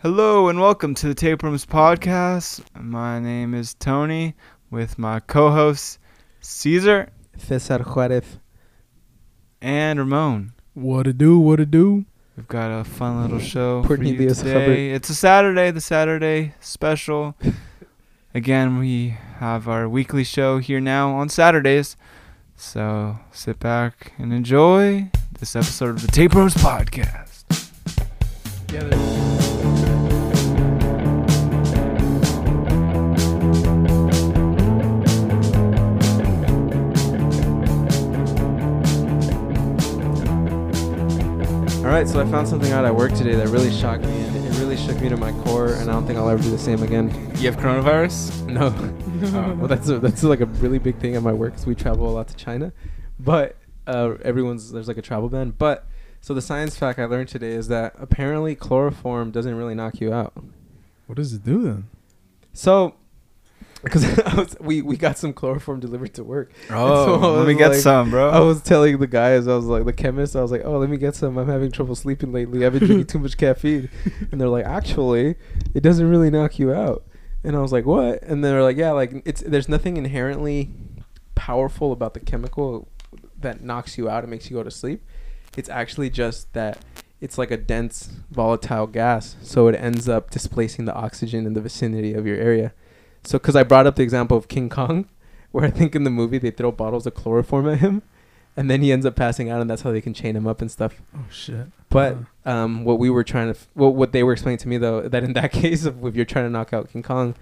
Hello and welcome to the Tape Rooms podcast. My name is Tony with my co-hosts Caesar Cesar Juarez. and Ramon. What to do? What to do? We've got a fun little show for you Cornelius today. Hubbard. It's a Saturday, the Saturday special. Again, we have our weekly show here now on Saturdays. So sit back and enjoy this episode of the Tape Rooms podcast. Yeah. All right, so I found something out at work today that really shocked me. and It really shook me to my core, and I don't think I'll ever do the same again. You have coronavirus? No, Uh, well, that's a, that's like a really big thing at my work because we travel a lot to China, but uh, everyone's there's like a travel ban. But so the science fact I learned today is that apparently chloroform doesn't really knock you out. What does it do then? So, because we we got some chloroform delivered to work. Oh, So let me get like- some, bro. I was telling the guys, I was like, the chemist, I was like, oh, let me get some. I'm having trouble sleeping lately. I've been drinking too much caffeine. And they're like, actually, it doesn't really knock you out. And I was like, what? And they're like, yeah, like it's there's nothing inherently powerful about the chemical that knocks you out and makes you go to sleep. It's actually just that it's like a dense volatile gas, so it ends up displacing the oxygen in the vicinity of your area. So, because I brought up the example of King Kong, where I think in the movie they throw bottles of chloroform at him, and then he ends up passing out, and that's how they can chain him up and stuff. Oh shit. But Uh. um, what we were trying to, f- well, what they were explaining to me though, that in that case, of if you're trying to knock out King Kong,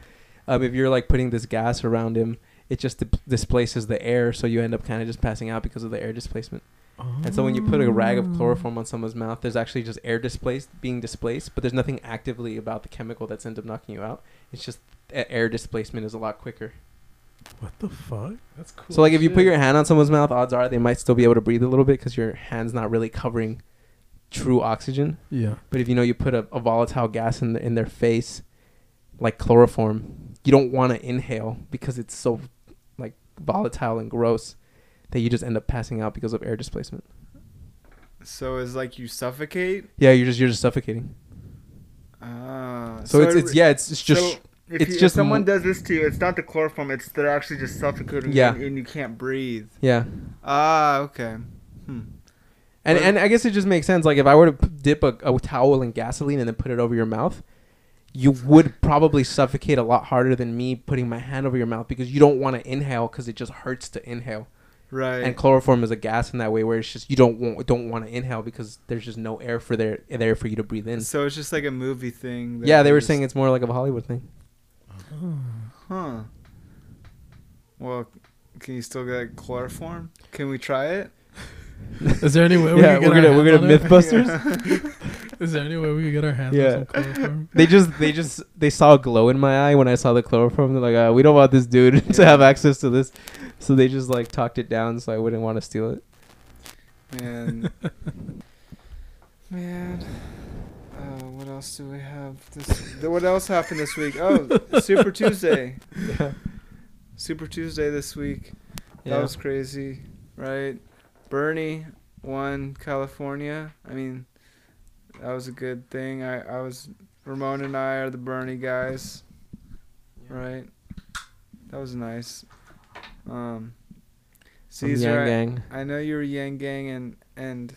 um, if you're like putting this gas around him, it just di- displaces the air, so you end up kind of just passing out because of the air displacement. Oh. And so when you put a rag of chloroform on someone's mouth, there's actually just air displaced, being displaced, but there's nothing actively about the chemical that's ends up knocking you out. It's just air displacement is a lot quicker. What the fuck? That's cool. so like if you put your hand on someone's mouth, odds are they might still be able to breathe a little bit because your hand's not really covering true oxygen. yeah. But if you know you put a, a volatile gas in the, in their face, like chloroform, you don't want to inhale because it's so like volatile and gross that you just end up passing out because of air displacement. So it's like you suffocate. Yeah, you're just you're just suffocating. Ah. So, it's it's yeah, it's, it's just so if it's you, just if someone does this to you, it's not the chloroform. It's they're actually just suffocating. Yeah. And, and you can't breathe. yeah. Ah. Okay. Hmm. And But- and I guess it just makes sense. Like if I were to dip a, a towel in gasoline and then put it over your mouth, you would probably suffocate a lot harder than me putting my hand over your mouth because you don't want to inhale because it just hurts to inhale. Right. And chloroform is a gas in that way where it's just you don't want don't want to inhale because there's just no air for there there for you to breathe in. so it's just like a movie thing. that Yeah, they were just- saying it's more like a Hollywood thing. Huh. Well, can you still get chloroform? Can we try it? Is there any way we yeah, could get we're our gonna we're gonna on it? MythBusters. Is there any way we could get our hands Yeah. on some chloroform? they just they just they saw a glow in my eye when I saw the chloroform. They're like, uh, we don't want this dude to have access to this, so they just like talked it down so I wouldn't want to steal it. Man. Man. What else do we have this what else happened this week? Oh, Super Tuesday. Yeah, Super Tuesday this week. That yeah. was crazy, right? Bernie won California. I mean, that was a good thing. I, I was Ramon and I are the Bernie guys, right? That was nice. Um, Caesar, I, Gang. I know you're Yang Gang, and and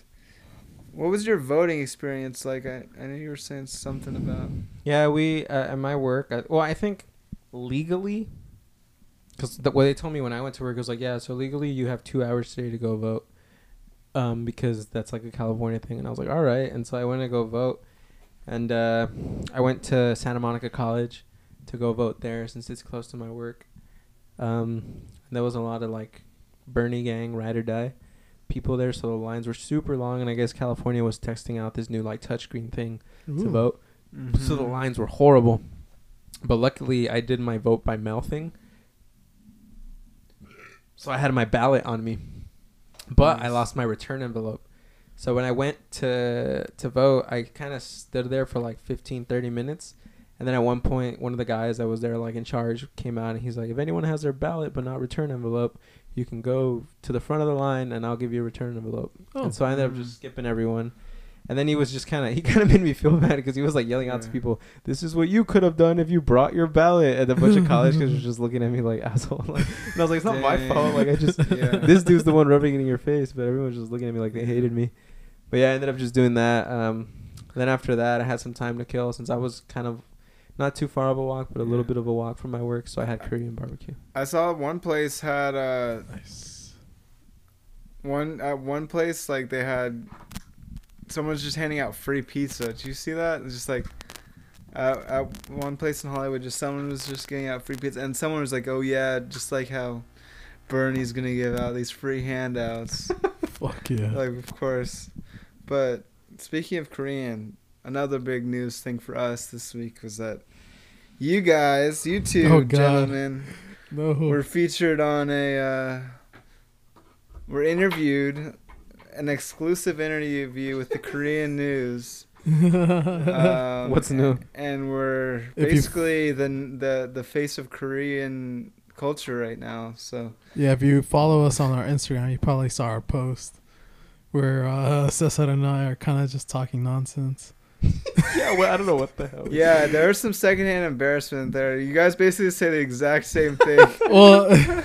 what was your voting experience like? I, I know you were saying something about. Yeah, we uh, at my work. I, well, I think legally, because the, what they told me when I went to work was like, yeah, so legally you have two hours today to go vote, um, because that's like a California thing. And I was like, all right. And so I went to go vote, and uh, I went to Santa Monica College to go vote there since it's close to my work. Um, and there was a lot of like Bernie gang ride or die people there, so the lines were super long. And I guess California was testing out this new like touchscreen thing to Ooh. vote. Mm-hmm. So the lines were horrible. But luckily, I did my vote by mail thing. So I had my ballot on me. But I lost my return envelope. So when I went to to vote, I kind of stood there for like 15 30 minutes. And then at one point, one of the guys that was there, like in charge, came out and he's like, "If anyone has their ballot but not return envelope, you can go to the front of the line and I'll give you a return envelope." Oh. and so I ended up Mm. just skipping everyone. And then he was just kind of he kind of made me feel bad because he was like yelling out to people, "This is what you could have done if you brought your ballot." And a bunch of college kids were just looking at me like asshole. Like, and I was like, "It's not my fault." Like I just Yeah. this dude's the one rubbing it in your face, but everyone was just looking at me like they hated me. But yeah, I ended up just doing that. Um, then after that, I had some time to kill since I was kind of not too far of a walk, but a little bit of a walk from my work. So I had Korean barbecue. I saw one place had uh Nice. one at one place like they had someone was just handing out free pizza. Did you see that? It's just like at, at one place in Hollywood, just someone was just getting out free pizza, and someone was like, "Oh yeah, just like how Bernie's gonna give out these free handouts." Fuck yeah. like of course, but speaking of Korean, another big news thing for us this week was that you guys, you two Oh, gentlemen, no. we're featured on a uh, we're interviewed an exclusive interview with the Korean news. Um, What's new? And we're If you- basically the the the face of Korean culture right now. So yeah, if you follow us on our Instagram, you probably saw our post where uh, Cesar and I are kind of just talking nonsense. yeah, well, I don't know what the hell. yeah, there's some secondhand embarrassment there. You guys basically say the exact same thing. well,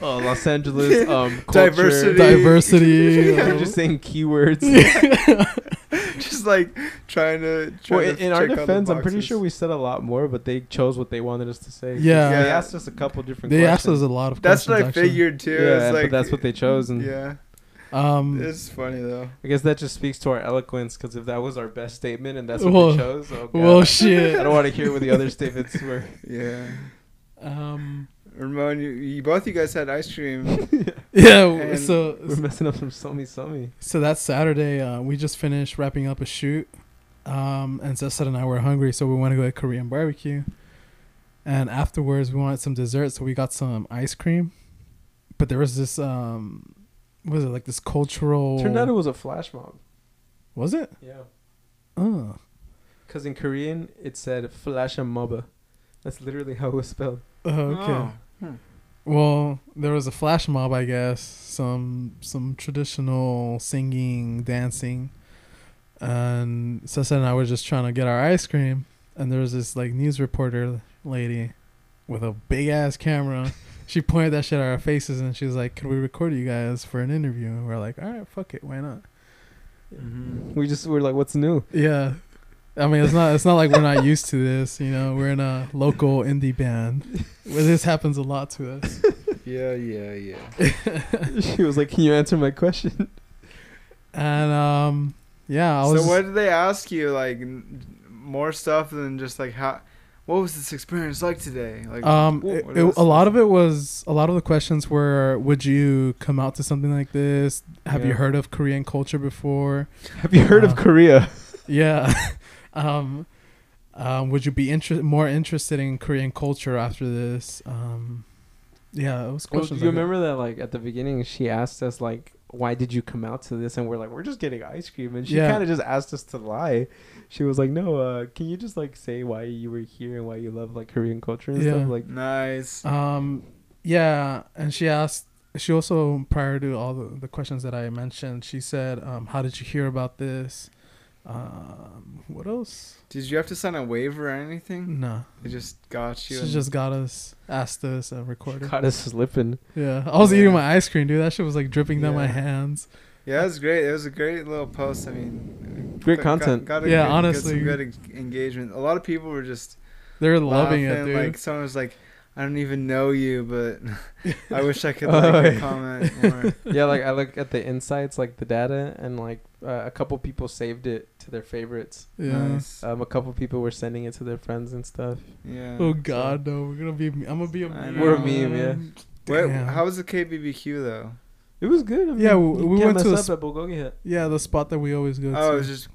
Oh, Los Angeles, um, culture. Diversity. diversity. You're just saying keywords. just like trying to. Try Well, in, to in our check all defense, I'm pretty sure we said a lot more, but they chose what they wanted us to say. Yeah. they asked us a couple different. they asked us a lot of questions. That's questions. what I actually. figured too. Yeah, like, but that's what they chose, and Yeah, Um, it's funny though. I guess that just speaks to our eloquence. Because if that was our best statement and that's what Well- they chose, oh god, well, shit. I don't want to hear what the other statements were. Yeah, Um, Ramon, you, you both you guys had ice cream. yeah. So We're messing up some summy summy. So that Saturday, uh, we just finished wrapping up a shoot, um, and Cesar and I were hungry, so we went to go get Korean barbecue. And afterwards, we wanted some dessert, so we got some ice cream. But there was this, um, what was it like this cultural? Turned out it was a flash mob. was it? Yeah. Oh, Because in Korean it said flash moba. That's literally how it was spelled. oh okay. Oh. Hmm. Well, there was a flash mob, I guess. Some some traditional singing, dancing, and Cesar and I were just trying to get our ice cream, and there was this like news reporter lady with a big ass camera. she pointed that shit at our faces, and she was like, "Could we record you guys for an interview?" And we're like, "All right, fuck it, why not?" Mhm. We just were like, what's new? Yeah. I mean, it's not. It's not like we're not used to this. You know, we're in a local indie band where this happens a lot to us. Yeah, yeah, yeah. she was like, can you answer my question? And um, yeah, I was. So what did they ask you? Like more stuff than just like how? What was this experience like today? Like um, what- it, what it- else a lot of it was a lot of the questions were, would you come out to something like this? Have you heard of Korean culture before? Have you heard Uh, of Korea? Yeah. um, um, would you be inter- more interested in Korean culture after this? Um, yeah, it was Well, questions. you like that. remember that like at the beginning she asked us like why did you come out to this and we're like we're just getting ice cream and she Yeah. kind of just asked us to lie she was like no uh can you just like say why you were here and why you love like korean culture and Yeah. stuff like nice. Um, yeah, and she asked. She also, prior to all the, the questions that I mentioned, she said, um, "How did you hear about this? Um, what else? Did you have to sign a waiver or anything? No, They just got you. she just got us, asked us, and recorded. caught us slipping Yeah, I was Yeah. eating my ice cream, dude. That shit was like dripping down my hands. yeah, it was great. It was a great little post. I mean, Great got- content. Got, got a Yeah, good, honestly. good, some good en- engagement. A lot of people were just They're loving it, dude. Like someone was like, "I don't even know you, but I wish I could Oh, like yeah. comment more." yeah like i look at the insights like the data and like uh, a couple people saved it to their favorites yeah. Nice. um a couple people were sending it to their friends and stuff Yeah. Oh so- God, no! We're gonna be. I'm gonna be a. I meme. know. We're a meme, yeah. Wait, Damn. how was the KBBQ though? it was good I mean, Yeah, we- we went to mess a at Bulgogi Hut. Yeah, the spot that we always go to. Oh, it was just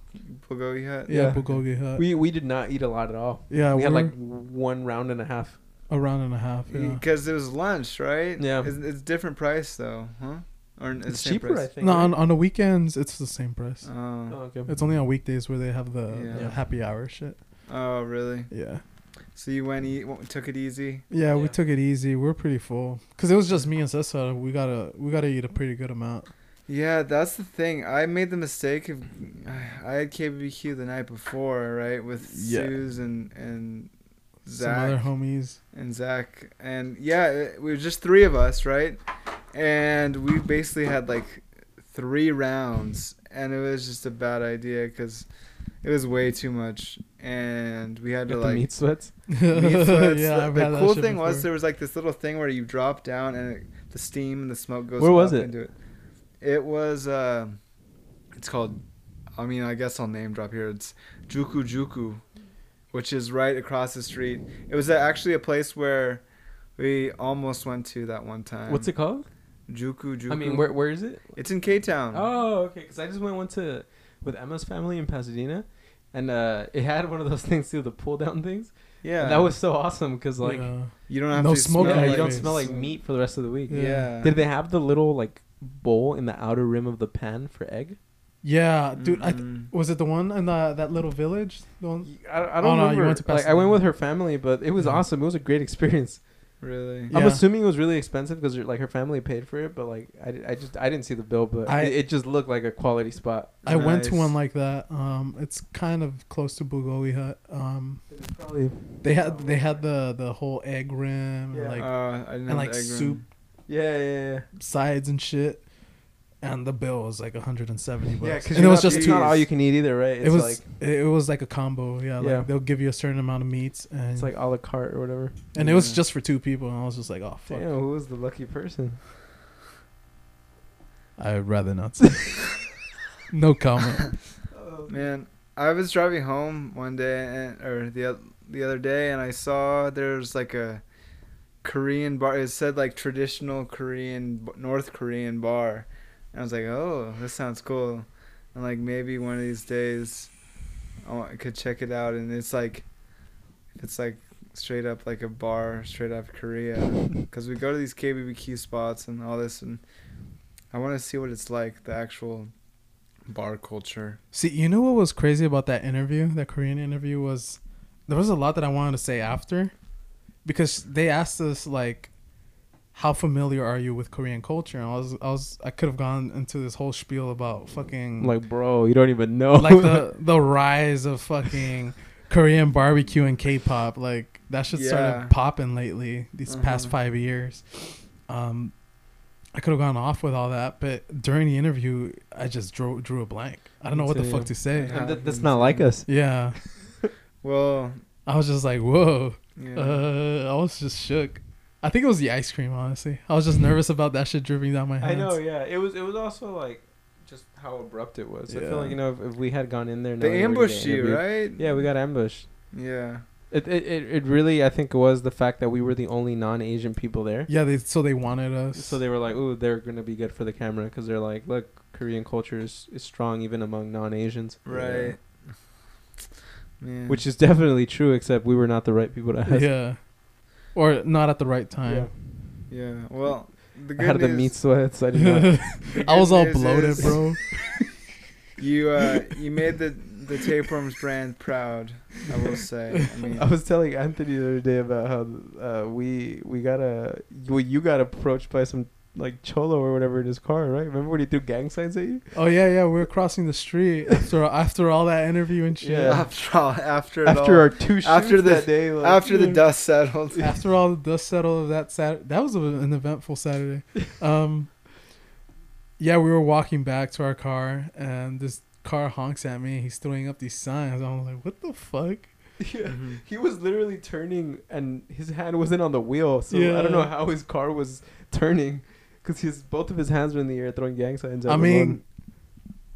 Bulgogi Hut. yeah, yeah. Bulgogi Hut. we we did not eat a lot at all yeah, we had like one round and a half a round and a half. Yeah. Because it was lunch, right? Yeah. It's, it's different price though, huh? Or it's, the it's same cheaper i think No, right? on, on the weekends it's the same price. Oh. oh, okay It's only on weekdays where they have the, Yeah. the happy hour shit. oh, really? Yeah. So you went eat, took it easy. Yeah, we took it easy. We are pretty full because it was just me and Cesar. We gotta we gotta eat a pretty good amount. Yeah, that's the thing. I made the mistake of I had KBBQ the night before, right, with Yeah. Suze and and Some other homies. and Zach, and yeah, we were just three of us, right, and we basically had like three rounds, and it was just a bad idea because it was way too much, and we had to Get the like meat sweats. meat sweats. yeah, the the cool shit thing was there was like this little thing where you drop down and it, the steam and the smoke goes. Where was up it? Into it. It was. Uh, it's called. I mean, I guess I'll name drop here. It's Juku Juku, which is right across the street. It was actually a place where we almost went to that one time. What's it called? Juku Juku. I mean, where where is it? It's in K Town. Oh, okay. Because I just went went to with Emma's family in Pasadena, and uh, it had one of those things too, the pull down things. yeah. And that was so awesome because like Yeah. You don't have no to smoke smell yeah, on you don't smell like meat for the rest of the week. Yeah. Yeah. Did they have the little like bowl in the outer rim of the pan for egg? Yeah, dude. I th- was it the one in the, that little village? The one. I, I Oh, don't no, you went to like I went with her family, but it was Yeah. awesome. It was a great experience. Really. Yeah. I'm assuming it was really expensive because like her family paid for it, but like I, I just I didn't see the bill, but I- it, it just looked like a quality spot. I went to one like that. Um, it's kind of close to Bulgogi Hut. Um, Probably they had they had the the whole egg rim Yeah. and like uh, I didn't and have like egg soup rim. yeah yeah yeah. sides and shit. And the bill was like 170 bucks. Yeah, because it was just it's two. not all you can eat either, right? It's It was like it was like a combo. Yeah, like Yeah. they'll give you a certain amount of meats and it's like a la carte or whatever. and it was just for two people. And I was just like, oh fuck, Damn, who was the lucky person? I'd rather not say. no comment. Man, I was driving home one day and or the the other day and I saw there's like a Korean bar. It said like traditional Korean North Korean bar. And I was like, "Oh, this sounds cool." And like maybe one of these days I could check it out and it's like it's like straight up like a bar straight of Korea cuz we go to these KBBQ spots and all this and I want to see what it's like the actual bar culture. See, you know what was crazy about that interview, that Korean interview was there was a lot that I wanted to say after because they asked us like how familiar are you with Korean culture? And I was I was I could have gone into this whole spiel about fucking Like, bro, you don't even know. like the the rise of fucking Korean barbecue and K-pop. Like that shit Yeah. started popping lately these past Uh-huh. 5 years. Um I could have gone off with all that, but during the interview, I just drew drew a blank. I don't know what the fuck to say. Yeah. And that- that's not like us. Yeah. Well, I was just like, whoa. yeah. Uh, I was just shook. I think it was the ice cream, honestly. I was just mm-hmm. nervous about that shit dripping down my hands. I know, yeah. It was. It was also like just how abrupt it was. I feel like you know if, if we had gone in there, they knowing ambushed you, interviewed- right? Yeah, we got ambushed. Yeah. It, it it it really I think was the fact that we were the only non-Asian people there. Yeah, they so they wanted us. So they were like, "Ooh, they're gonna be good for the camera," because they're like, "Look, Korean culture is, is strong even among non-Asians." Right. Man. Which is definitely true, except we were not the right people to ask. yeah. Or not at the right time. yeah. Well, the I good had the meat sweats. I did not. I was all bloated, bro. You uh you made the the tapeworms brand proud. I will say. I mean, I was telling Anthony the other day about how uh, we we got a well, you got approached by some like cholo or whatever in his car, right? Remember when he threw gang signs at you? Oh yeah, yeah. We were crossing the street after after all that interview and shit. Yeah. after all, after it After all, our two shoots after the- that day, like, after the dust settled. after all the dust settled of that Saturday, that was a, an eventful Saturday. Um, yeah, we were walking back to our car, and this car honks at me. He's throwing up these signs. I'm like, "What the fuck?" yeah. Mhm. He was literally turning, and his hand wasn't on the wheel, so I don't know how his car was turning, because his both of his hands were in the air throwing gang signs. At I Ramon. mean,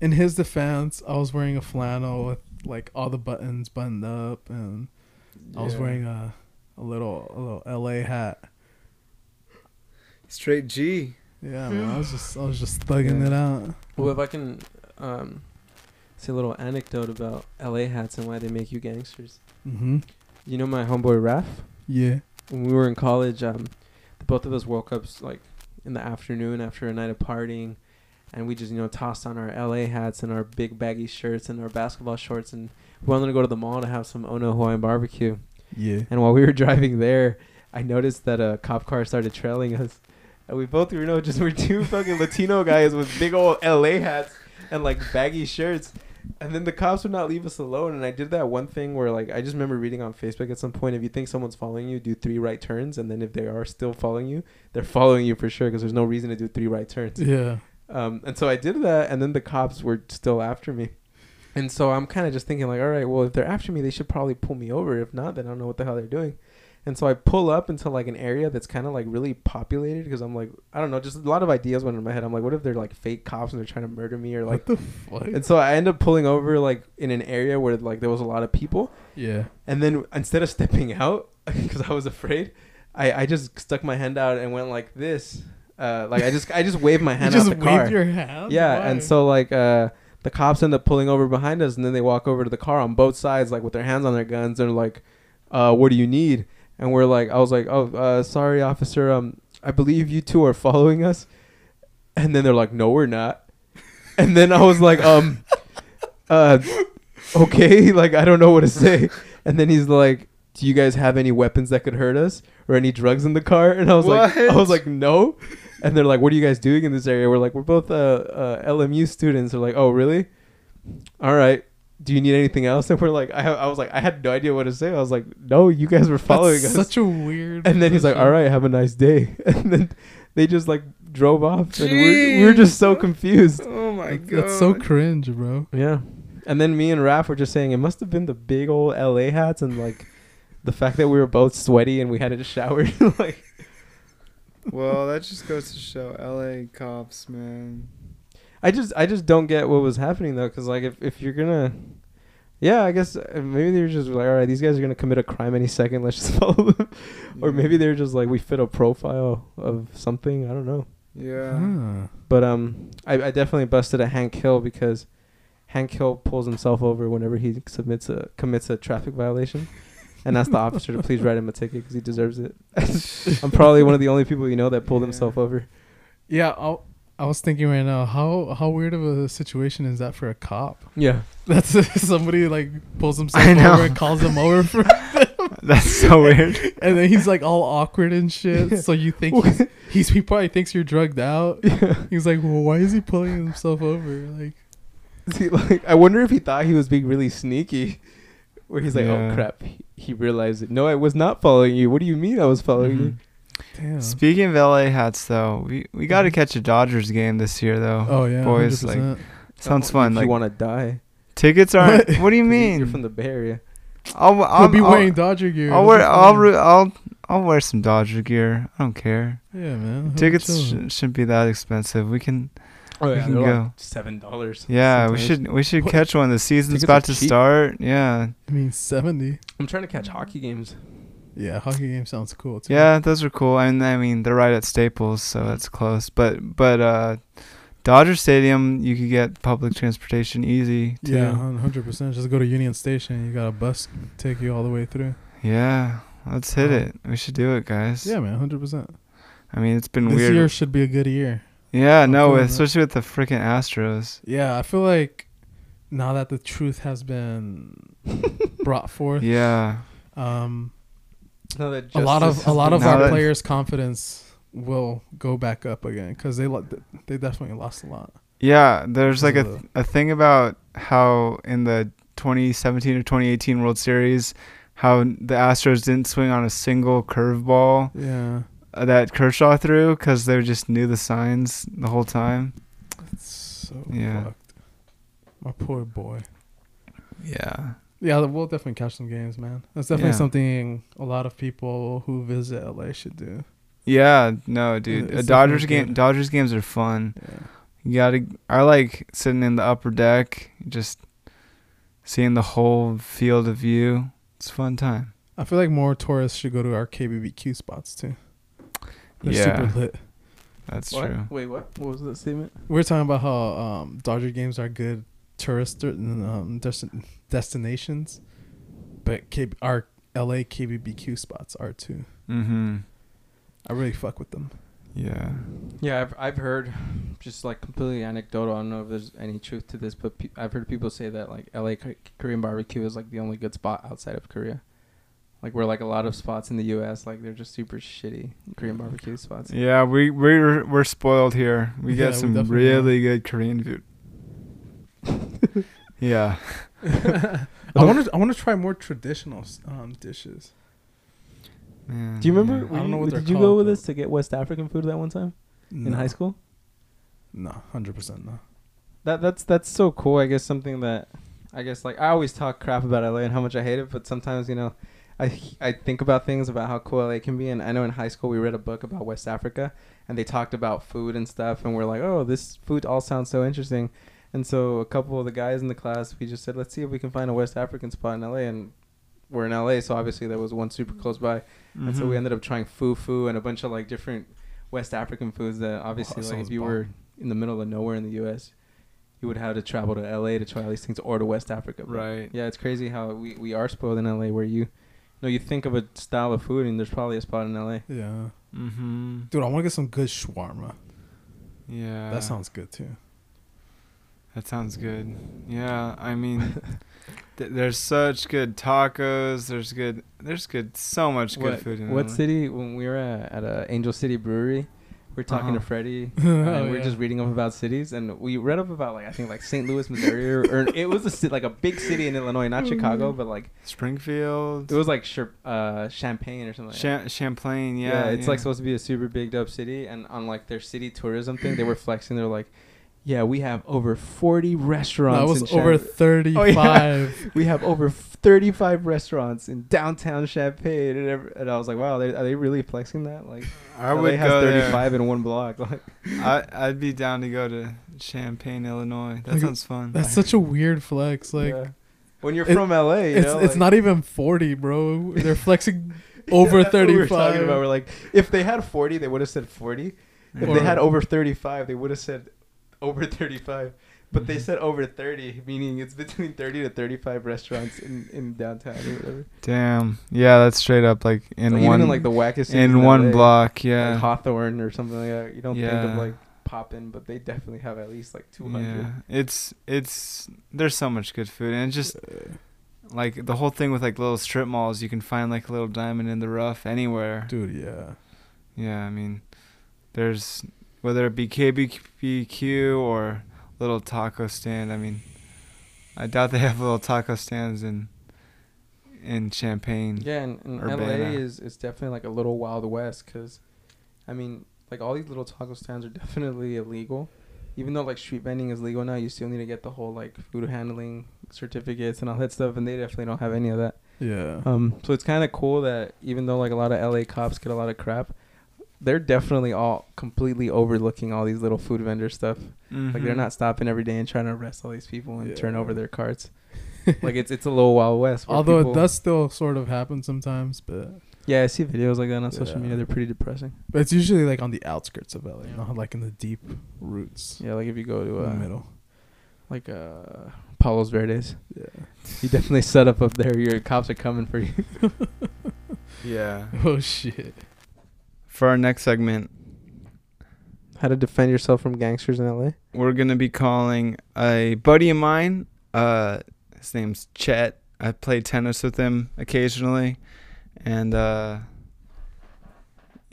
in his defense, I was wearing a flannel with like all the buttons buttoned up, and I was Yeah. wearing a a little a little LA hat. Straight G. Yeah, man, I was just I was just thugging Yeah. it out. Well, if I can um, say a little anecdote about LA hats and why they make you gangsters. Mm-hmm. You know my homeboy Raph? Yeah. When we were in college, um, the both of us woke up s- like in the afternoon after a night of partying, and we just you know tossed on our LA hats and our big baggy shirts and our basketball shorts, and we wanted to go to the mall to have some Ono Hawaiian barbecue. Yeah. And while we were driving there, I noticed that a cop car started trailing us. and we both you know just we're two fucking Latino guys with big old LA hats and like baggy shirts. And then the cops would not leave us alone. And I did that one thing where, like, I just remember reading on Facebook at some point if you think someone's following you, do three right turns. And then if they are still following you, they're following you for sure because there's no reason to do three right turns. Yeah. Um, and so I did that, and then the cops were still after me. And so I'm kind of just thinking, like, all right, well, if they're after me, they should probably pull me over. If not, then I don't know what the hell they're doing. And so I pull up into like an area that's kind of like really populated because I'm like, I don't know, just a lot of ideas went in my head. I'm like, what if they're like fake cops and they're trying to murder me or like. what the fuck? And so I end up pulling over like in an area where like there was a lot of people. Yeah. And then instead of stepping out because I was afraid, I, I just stuck my hand out and went like this. Uh, like I just I just waved my You hand just out the waved car. your hand. Yeah, Why? and so like uh the cops end up pulling over behind us and then they walk over to the car on both sides like with their hands on their guns and they're like uh what do you need? And we're like I was like, "Oh, uh sorry officer, um I believe you two are following us." And then they're like, "No, we're not." And then I was like, um uh okay, like I don't know what to say. And then he's like, "Do you guys have any weapons that could hurt us or any drugs in the car?" And I was like I was like, "No." And they're like, "What are you guys doing in this area?" We're like, "We're both uh, uh LMU students." They're like, "Oh, really? All right. Do you need anything else?" And we're like, I, I was like, I had no idea what to say. I was like, "No, you guys were following That's us." Such a weird. and then he's like, "All right, have a nice day." And then they just like drove off, and we're, we were just so confused. Oh my god. That's so cringe, bro. Yeah. And then me and Raph were just saying it must have been the big old LA hats and like the fact that we were both sweaty and we hadn't showered. like well, that just goes to show LA cops, man. I just I just don't get what was happening though, because like if if you're gonna, yeah, I guess uh, maybe they're just like, all right, these guys are gonna commit a crime any second. Let's just follow them, or maybe they're just like we fit a profile of something. I don't know. Yeah. Ah. But um, I, I definitely busted a Hank Hill because Hank Hill pulls himself over whenever he submits a commits a traffic violation, and asks the officer to please write him a ticket because he deserves it. I'm probably one of the only people you know that pulled Yeah. himself over. Yeah, I, I was thinking right now, how how weird of a situation is that for a cop? Yeah, That's somebody like pulls himself over and calls him over for, That's so weird. and then he's like all awkward and shit. So you think he's, he's he probably thinks you're drugged out. yeah. He's like, well, why is he pulling himself over? Like, like, I wonder if he thought he was being really sneaky, where he's like, oh, Yeah. "Oh crap," he, he realized it. No, I was not following you. What do you mean I was following you? Mm-hmm. Damn. Speaking of LA hats, though, we we got to mm-hmm. catch a Dodgers game this year, though. oh yeah, boys, like, 100%. Sounds Oh, fun. If Like you want to die, tickets aren't. What? what do you- mean? You're from the Bay Area. I'll, I'll he'll be I'll, wearing Dodger gear. I'll wear I'll fun. re- I'll I'll wear some Dodger gear. I don't care. yeah, man. Tickets sh- shouldn't be that expensive. We can. Oh yeah, We yeah, can go. like seven dollars. Yeah, we should we should What? catch one. The season's Tickets about to cheap. start. Yeah, I mean, seventy. I'm trying to catch hockey games. Yeah, hockey game sounds cool too. yeah, those are cool. And I mean, they're right at Staples, so that's close. But but uh, Dodger Stadium, you could get public transportation easy. Too. Yeah, hundred percent. Just go to Union Station. You got a bus take you all the way through. Yeah, let's hit it. We should do it, guys. Yeah, man, hundred percent. I mean, it's been This weird. This year should be a good year. yeah, I'm no, that. especially with the freaking Astros. Yeah, I feel like now that the truth has been brought forth, Yeah, um, No, that a lot of a lot of our players' confidence will go back up again because they lo- they definitely lost a lot. yeah. There's like a of a thing about how in the 2017 or 2018 World Series, how the Astros didn't swing on a single curveball Yeah, uh, that Kershaw threw because they just knew the signs the whole time. it's so Yeah. fucked. My poor boy. Yeah. Yeah, we'll definitely catch some games, man. That's definitely Yeah. something a lot of people who visit LA should do. Yeah, no, dude. it's Uh, Dodgers game, good. Dodgers games are fun. Yeah. You gotta. I like sitting in the upper deck, just seeing the whole field of view. It's a fun time. I feel like more tourists should go to our KBBQ spots too. They're Yeah. super lit. That's What? true. Wait, what? What was that statement? We are talking about how um, Dodger games are good tourist um, des- destinations, but K- our LA KBBQ spots are too. Mm-hmm. I really fuck with them. Yeah. Yeah, I've I've heard, just like completely anecdotal. I don't know if there's any truth to this, but pe- I've heard people say that like L.A. K- Korean barbecue is like the only good spot outside of Korea. Like we're like a lot of spots in the U.S. Like they're just super shitty Korean barbecue spots. Yeah, we we're we're spoiled here. We Yeah, get we some definitely are. really good Korean food. Yeah. I want to I want to try more traditional um, dishes. Man, Do you remember? yeah. I don't know what they're did you go with us to get West African food that one time in high school? No, hundred percent no. That that's that's so cool. I guess something that I guess like I always talk crap about LA and how much I hate it, but sometimes you know, I I think about things about how cool LA can be. And I know in high school we read a book about West Africa, and they talked about food and stuff, and we're like, oh, this food all sounds so interesting. And so a couple of the guys in the class, we just said, let's see if we can find a West African spot in LA, and we're in LA, so obviously there was one super close by, and so we Mhm. ended up trying fufu and a bunch of like different West African foods that obviously Oh, like if you bomb. were in the middle of nowhere in the U.S., you would have to travel to LA to try all these things or to West Africa. But Right. Yeah, it's crazy how we, we are spoiled in LA where you, you know, you think of a style of food and there's probably a spot in LA. Yeah, Mm-hmm. dude, I want to get some good shawarma. Yeah. that sounds good too. That sounds good. Yeah, I mean, th- there's such good tacos. There's good. There's good. So much good what food in what LA. city when we were at, at uh, Angel City Brewery, we are talking Uh-huh. to Freddie Oh, and we are yeah. just reading up about cities and we read up about like I think like St. Louis, Missouri, or, or it was a ci- like a big city in Illinois, not Chicago, but like Springfield. it was like Chir- uh, Champaign or something. Like that. Cha- Champlain. Yeah, Yeah. it's like supposed to be a super big up city, and on like their city tourism thing, they were flexing. They're like, "Yeah, we have over forty restaurants. That was in over Champ- thirty-five. Oh, we have over thirty-five restaurants in downtown Champaign." And, every, and I was like, "Wow, they, are they really flexing that? Like, I LA would has go there. thirty-five in one block. Like, I I'd be down to go to Champaign, Illinois. That Like, sounds fun. That's such a weird flex. Like yeah. when you're it- from LA, you it's know, it's like- not even forty, bro. They're flexing over That's what we were, talking about. we're like, if they had forty, they would have said forty. If Or- they had over 35, they would have said over 35. But they Mhm. said over 30, meaning it's between 30 to 35 restaurants in, in downtown or whatever. Damn. Yeah, that's straight up like in So one even in like the wackest cities in one LA, block. Yeah. like Hawthorne or something like that. You don't think of like popping but they definitely have at least like 200. Yeah, it's it's there's so much good food and just like the whole thing with like little strip malls. You can find like a little diamond in the rough anywhere. dude. Yeah, Yeah, I mean, there's whether it be KBBQ or little taco stand. I mean, I doubt they have little taco stands in in Champaign. Yeah, and, and LA is, is definitely like a little wild west because, I mean, like all these little taco stands are definitely illegal. Even though like street vending is legal now, you still need to get the whole like food handling certificates and all that stuff, and they definitely don't have any of that. yeah. Um, so it's kind of cool that even though like a lot of LA cops get a lot of crap, they're definitely all completely overlooking all these little food vendor stuff. Like they're Mhm. not stopping every day and trying to arrest all these people and turn over their carts. like it's it's a little wild west. Although people- it does still sort of happen sometimes, but Yeah, I see videos like that on social media. They're pretty depressing. but it's usually like on the outskirts of LA, you know, like in the deep roots, Yeah, like if you go to in uh, the middle. like uh, Palos Verdes, Yeah. you definitely set up up there. Your cops are coming for you. Yeah. Oh shit. For our next segment, How to defend yourself from gangsters in LA? we're gonna be calling a buddy of mine. Uh, his name's Chet. I play tennis with him occasionally, and uh,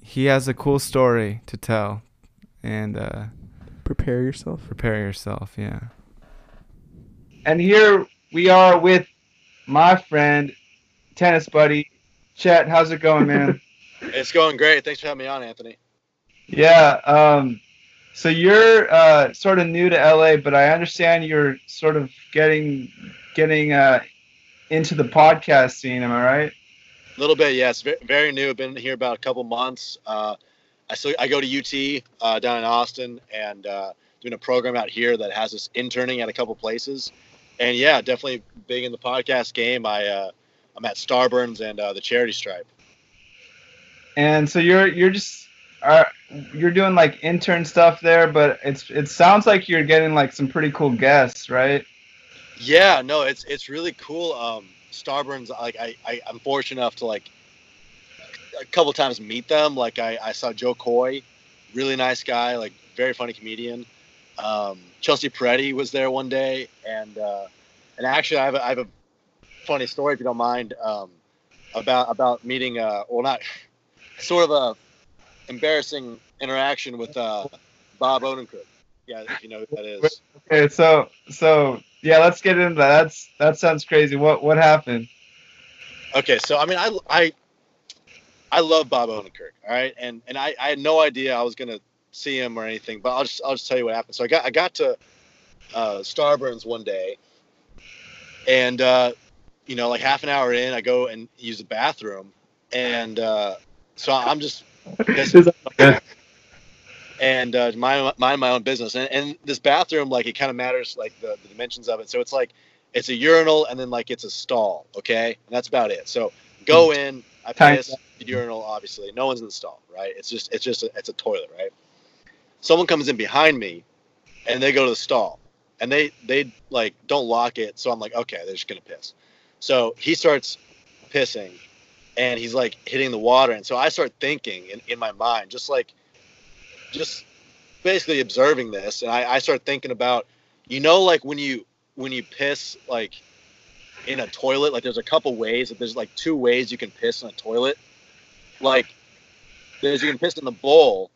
he has a cool story to tell. And uh, Prepare yourself. prepare yourself. Yeah. And here we are with my friend, tennis buddy, Chet. How's it going, man? It's going great. Thanks for having me on, Anthony. yeah. Um, so you're uh, sort of new to LA, but I understand you're sort of getting getting uh, into the podcast scene. Am I right? A little bit, yes. Very, very new. Been here about a couple months. Uh, I still I go to UT uh, down in Austin and uh, doing a program out here that has us interning at a couple places. And yeah, definitely big in the podcast game. I uh, I'm at Starburns and uh, the Charity Stripe. And so you're you're just are you're doing like intern stuff there, but it's it sounds like you're getting like some pretty cool guests, right? Yeah, no, it's it's really cool. Um, Starburns, like I, I I'm fortunate enough to like a couple times meet them. Like I, I saw Jo Koy, really nice guy, like very funny comedian. Um, Chelsea Peretti was there one day, and uh, and actually I have a, I have a funny story if you don't mind. Um, about about meeting uh well not sort of a embarrassing interaction with uh Bob Odenkirk. Yeah, if you know who that is. Okay, so so yeah, let's get into that. That's that sounds crazy. What what happened? Okay, so I mean I I I love Bob Odenkirk, all right? And and I, I had no idea I was gonna see him or anything, but I'll just I'll just tell you what happened. So I got I got to uh Starburns one day and uh you know like half an hour in I go and use the bathroom and uh so I'm just and uh, mind, mind my own business. And, and this bathroom, like, it kind of matters, like, the, the dimensions of it. So it's like, it's a urinal and then, like, it's a stall, okay? And that's about it. So go in, I piss, the urinal, obviously. No one's in the stall, right? It's just, it's just, a, it's a toilet, right? Someone comes in behind me and they go to the stall and they, they, like, don't lock it. So I'm like, okay, they're just going to piss. So he starts pissing and he's, like, hitting the water. And so I start thinking in, in my mind, just like, just basically observing this. And I, I start thinking about you know like when you when you piss like in a toilet like there's a couple ways that there's like two ways you can piss in a toilet. Like there's you can piss in the bowl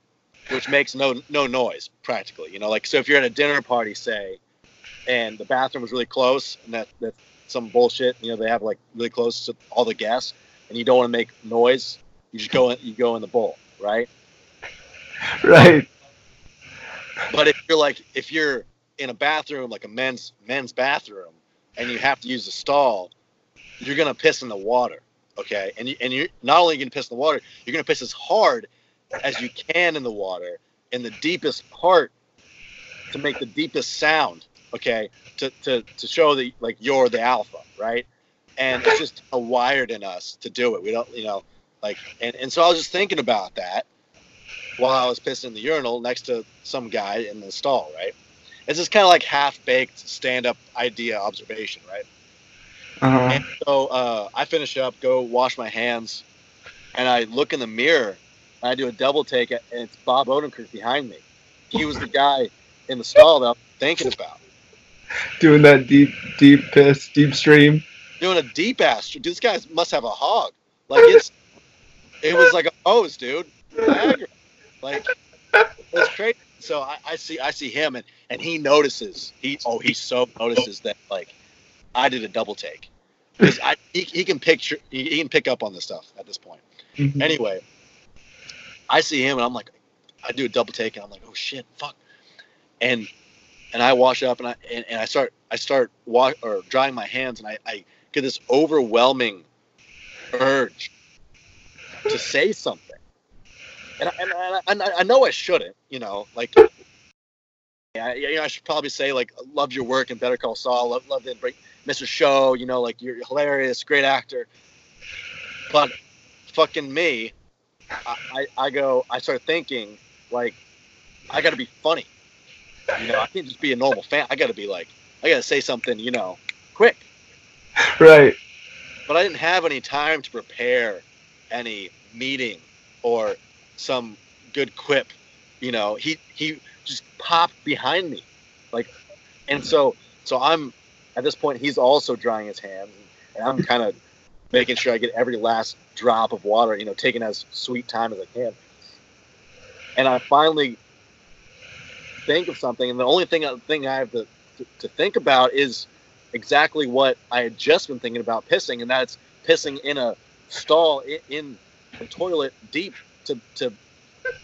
which makes no no noise practically you know? Like so if you're at a dinner party say and the bathroom is really close and that that's some bullshit you know they have like really close to all the guests and you don't want to make noise you just go in you go in the bowl right right. But if you're like if you're in a bathroom like a men's men's bathroom and you have to use a stall, you're gonna piss in the water. Okay. And you and you're not only gonna piss in the water, you're gonna piss as hard as you can in the water in the deepest part to make the deepest sound. Okay. To to to show that like you're the alpha, right? And it's just a wired in us to do it. We don't, you know, like and, and so I was just thinking about that while I was pissing in the urinal next to some guy in the stall, right? It's just kind of like half baked stand up idea observation, right? Uh-huh. And so uh, I finish up, go wash my hands, and I look in the mirror and I do a double take, and it's Bob Odenkirk behind me. He was the guy in the stall that I was thinking about. Doing that deep, deep piss, deep stream. Doing a deep ass. Dude, this guy must have a hog. Like it's, it was like a hose, dude. Niagara. Like it's crazy. So I, I, see I see him and and he notices. He oh he so notices that like I did a double take. Because I he, he can picture he, he can pick up on this stuff at this point. Mhm. Anyway, I see him and I'm like I do a double take and I'm like, oh shit, fuck. And and I wash up and I and, and I start I start wa- or drying my hands and I, I get this overwhelming urge to say something. And, I- and, I- I know I shouldn't, you know, like yeah, you know, I should probably say like love your work and Better Call Saul, love love the break Mr. Show, you know, like you're hilarious, great actor. But fucking me, I, I, I go I start thinking like I gotta be funny. You know, I can't just be a normal fan. I gotta be like I gotta say something, you know, quick. Right. But I didn't have any time to prepare any meeting or some good quip. You know, he he just popped behind me, like, and so so I'm at this point he's also drying his hands, and I'm kind of making sure I get every last drop of water. You know, taking as sweet time as I can. And I finally think of something, and the only thing thing I have to, to, to think about is exactly what I had just been thinking about pissing, and that's pissing in a stall in, in a toilet deep to to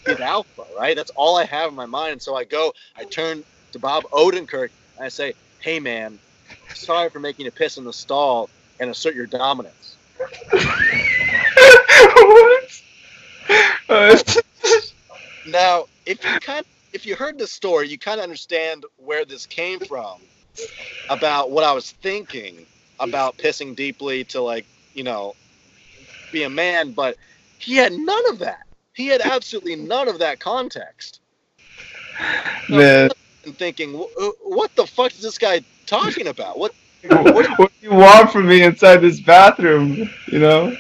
be alpha, right? That's all I have in my mind. And so I go, I turn to Bob Odenkirk, and I say, "Hey, man, sorry for making you piss in the stall and assert your dominance." what? Now, if you kind if you heard this story, you kind of understand where this came from about what I was thinking about pissing deeply to like, you know, be a man, but he had none of that. He had absolutely none of that context. man, And thinking, uh, what the fuck is this guy talking about? What? what, what do you want from me inside this bathroom? You know?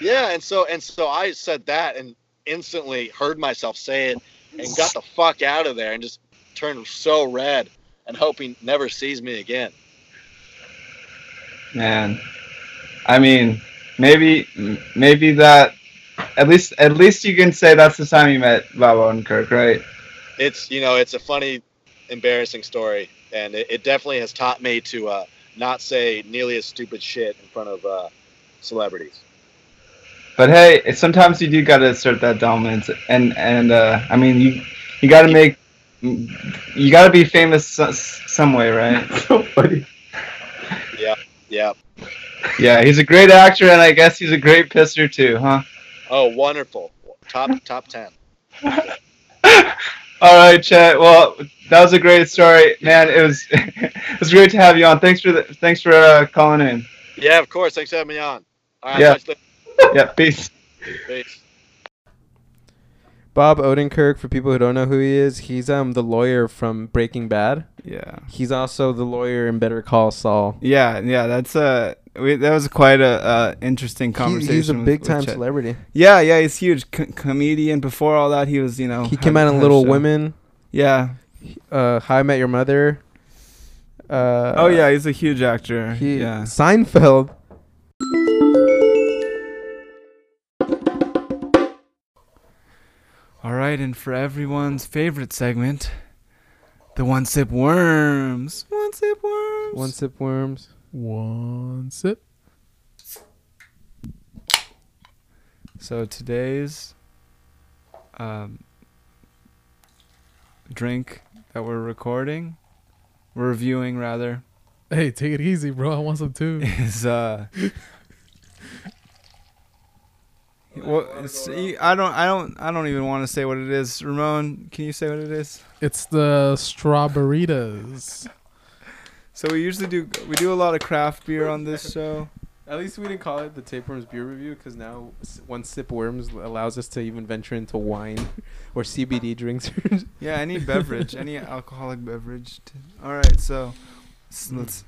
Yeah, and so and so I said that and instantly heard myself say it and got the fuck out of there and just turned so red and hope he never sees me again. Man, I mean, maybe maybe that at least at least you can say that's the time you met Bob Odenkirk, right? It's you know it's a funny, embarrassing story, and it, it definitely has taught me to uh, not say nearly as stupid shit in front of uh, celebrities. But hey, sometimes you do got to assert that dominance, and and uh, I mean you you got to make you got to be famous so, some way, right? so funny. Yeah. Yeah, Yeah, he's a great actor, and I guess he's a great pisser too, huh? Oh, wonderful. Top top ten. All right, Chet. Well, that was a great story, man. It was it was great to have you on. Thanks for the, thanks for uh, calling in. Yeah, of course. Thanks for having me on. All right. Yeah. talk Yeah, peace. Peace. Bob Odenkirk, for people who don't know who he is, he's um the lawyer from Breaking Bad. Yeah. He's also the lawyer in Better Call Saul. Yeah, yeah, that's uh we, that was quite a uh, interesting He- conversation. he's a with- big time celebrity. Yeah, yeah, he's huge Co- comedian. Before all that, he was, you know, He came had- out in Little show. Women, Yeah. uh, How I Met Your Mother. Uh, oh yeah, he's a huge actor. he, yeah. Seinfeld. All right, and for everyone's favorite segment, the one sip worms. One sip worms. One sip worms. One sip. So today's um, drink that we're recording, we're reviewing rather, Hey, take it easy, bro. I want some too. is uh. Well, it's, I don't, I don't, I don't even want to say what it is. Ramon, can you say what it is? It's the strawberritas. So we usually do, we do a lot of craft beer on this show. At least we didn't call it the Tapeworms Beer Review because now s- one sip worms allows us to even venture into wine or CBD drinks. Yeah, any beverage, any alcoholic beverage. t- All right, so s- let's.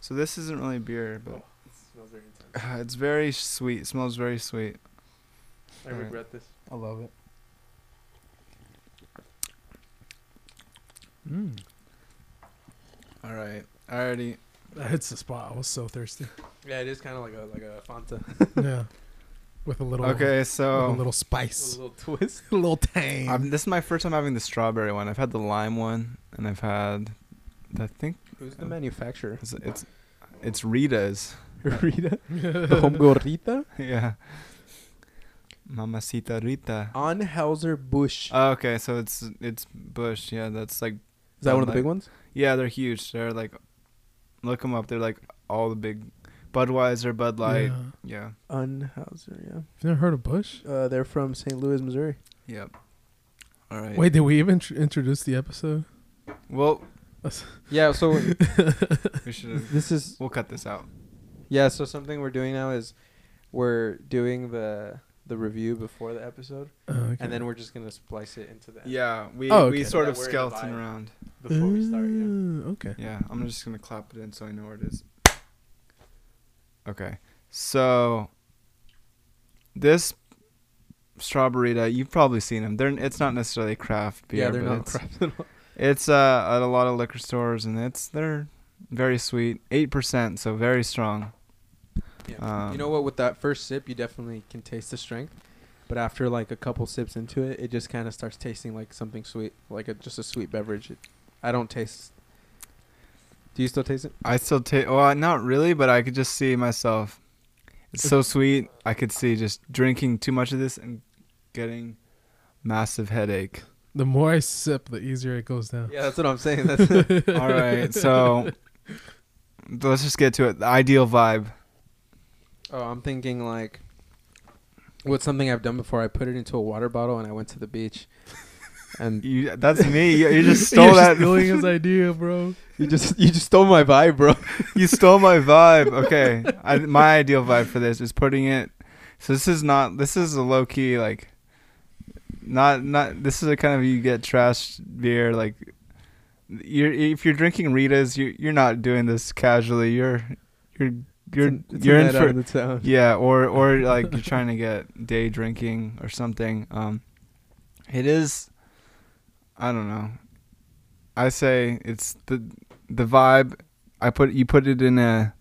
So this isn't really beer, but uh, it's very sweet. It smells very sweet. I Alright. regret this. I love it. Mm. All right, I already. That hits the spot. I was so thirsty. Yeah, it is kind of like a like a Fanta. yeah. With a little Okay, with a so little a spice. little twist. A little tang. um, this is my first time having the strawberry one. I've had the lime one, and I've had, I think Who's the manufacturer? it's it's, it's Rita's. Rita. The homegirl Rita. yeah. Mamacita Rita. Anheuser-Busch. Oh, okay, so it's it's Busch. Yeah, that's like is that one of the like- big ones? Yeah, they're huge. They're like, look them up. They're like all the big, Budweiser, Bud Light. Yeah. Yeah. Anheuser. Yeah. You've never heard of Busch? Uh, they're from St. Louis, Missouri. Yep. All right. Wait, did we even tr- introduce the episode? Well, Yeah. So we should. this is We'll cut this out. yeah. So something we're doing now is we're doing the the review before the episode, Oh, okay. and then we're just gonna splice it into the Yeah, we Oh, we sort So of that we're in the skeleton around. before we start. Yeah. Uh, Okay. Yeah, I'm just gonna clap it in so I know where it is. Okay, so this strawberry, you've probably seen them. They're it's not necessarily craft beer. yeah, they're but not it's, crap at all. It's uh, at a lot of liquor stores, and it's they're very sweet, eight percent, so very strong. Yeah. Um, you know what? With that first sip, you definitely can taste the strength, but after like a couple sips into it, it just kind of starts tasting like something sweet, like a, just a sweet beverage. It, I don't taste. Do you still taste it? I still take. Well, not really, but I could just see myself. It's so sweet. I could see just drinking too much of this and getting massive headache. The more I sip, the easier it goes down. Yeah, that's what I'm saying. That's All right, so let's just get to it. The ideal vibe. Oh, I'm thinking like. What's something I've done before? I put it into a water bottle and I went to the beach, and You, that's me. You, you just stole that. stealing his idea, bro. you just you just stole my vibe, bro. you stole my vibe. Okay, I, my ideal vibe for this is putting it. So this is not. This is a low key like. Not not. This is a kind of you get trash beer like. You're if you're drinking Rita's, you you're not doing this casually. You're you're you're It's a- you're in for the town. yeah, or or like you're trying to get day drinking or something. Um, it is. I don't know. I say it's the the vibe. I put you put it in a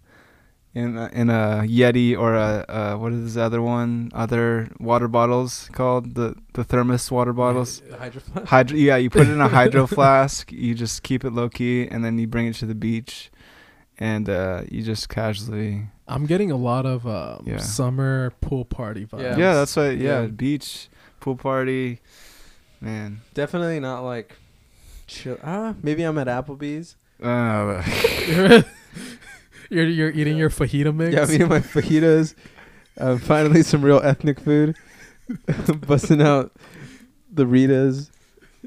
in a, in a Yeti or a, uh what is the other one? Other water bottles called the the thermos water bottles. Hydro flask. Hydro, yeah, you put it in a hydro flask. You just keep it low key, and then you bring it to the beach, and uh, you just casually. I'm getting a lot of um, Yeah. summer pool party vibes. Yeah. Yeah, that's what. Yeah, Yeah. beach, pool party, man. Definitely not like chill. Ah, maybe I'm at Applebee's. Uh, you're you're eating your fajita mix. Yeah, I'm eating my fajitas. Uh, finally, some real ethnic food. Busting out the Ritas.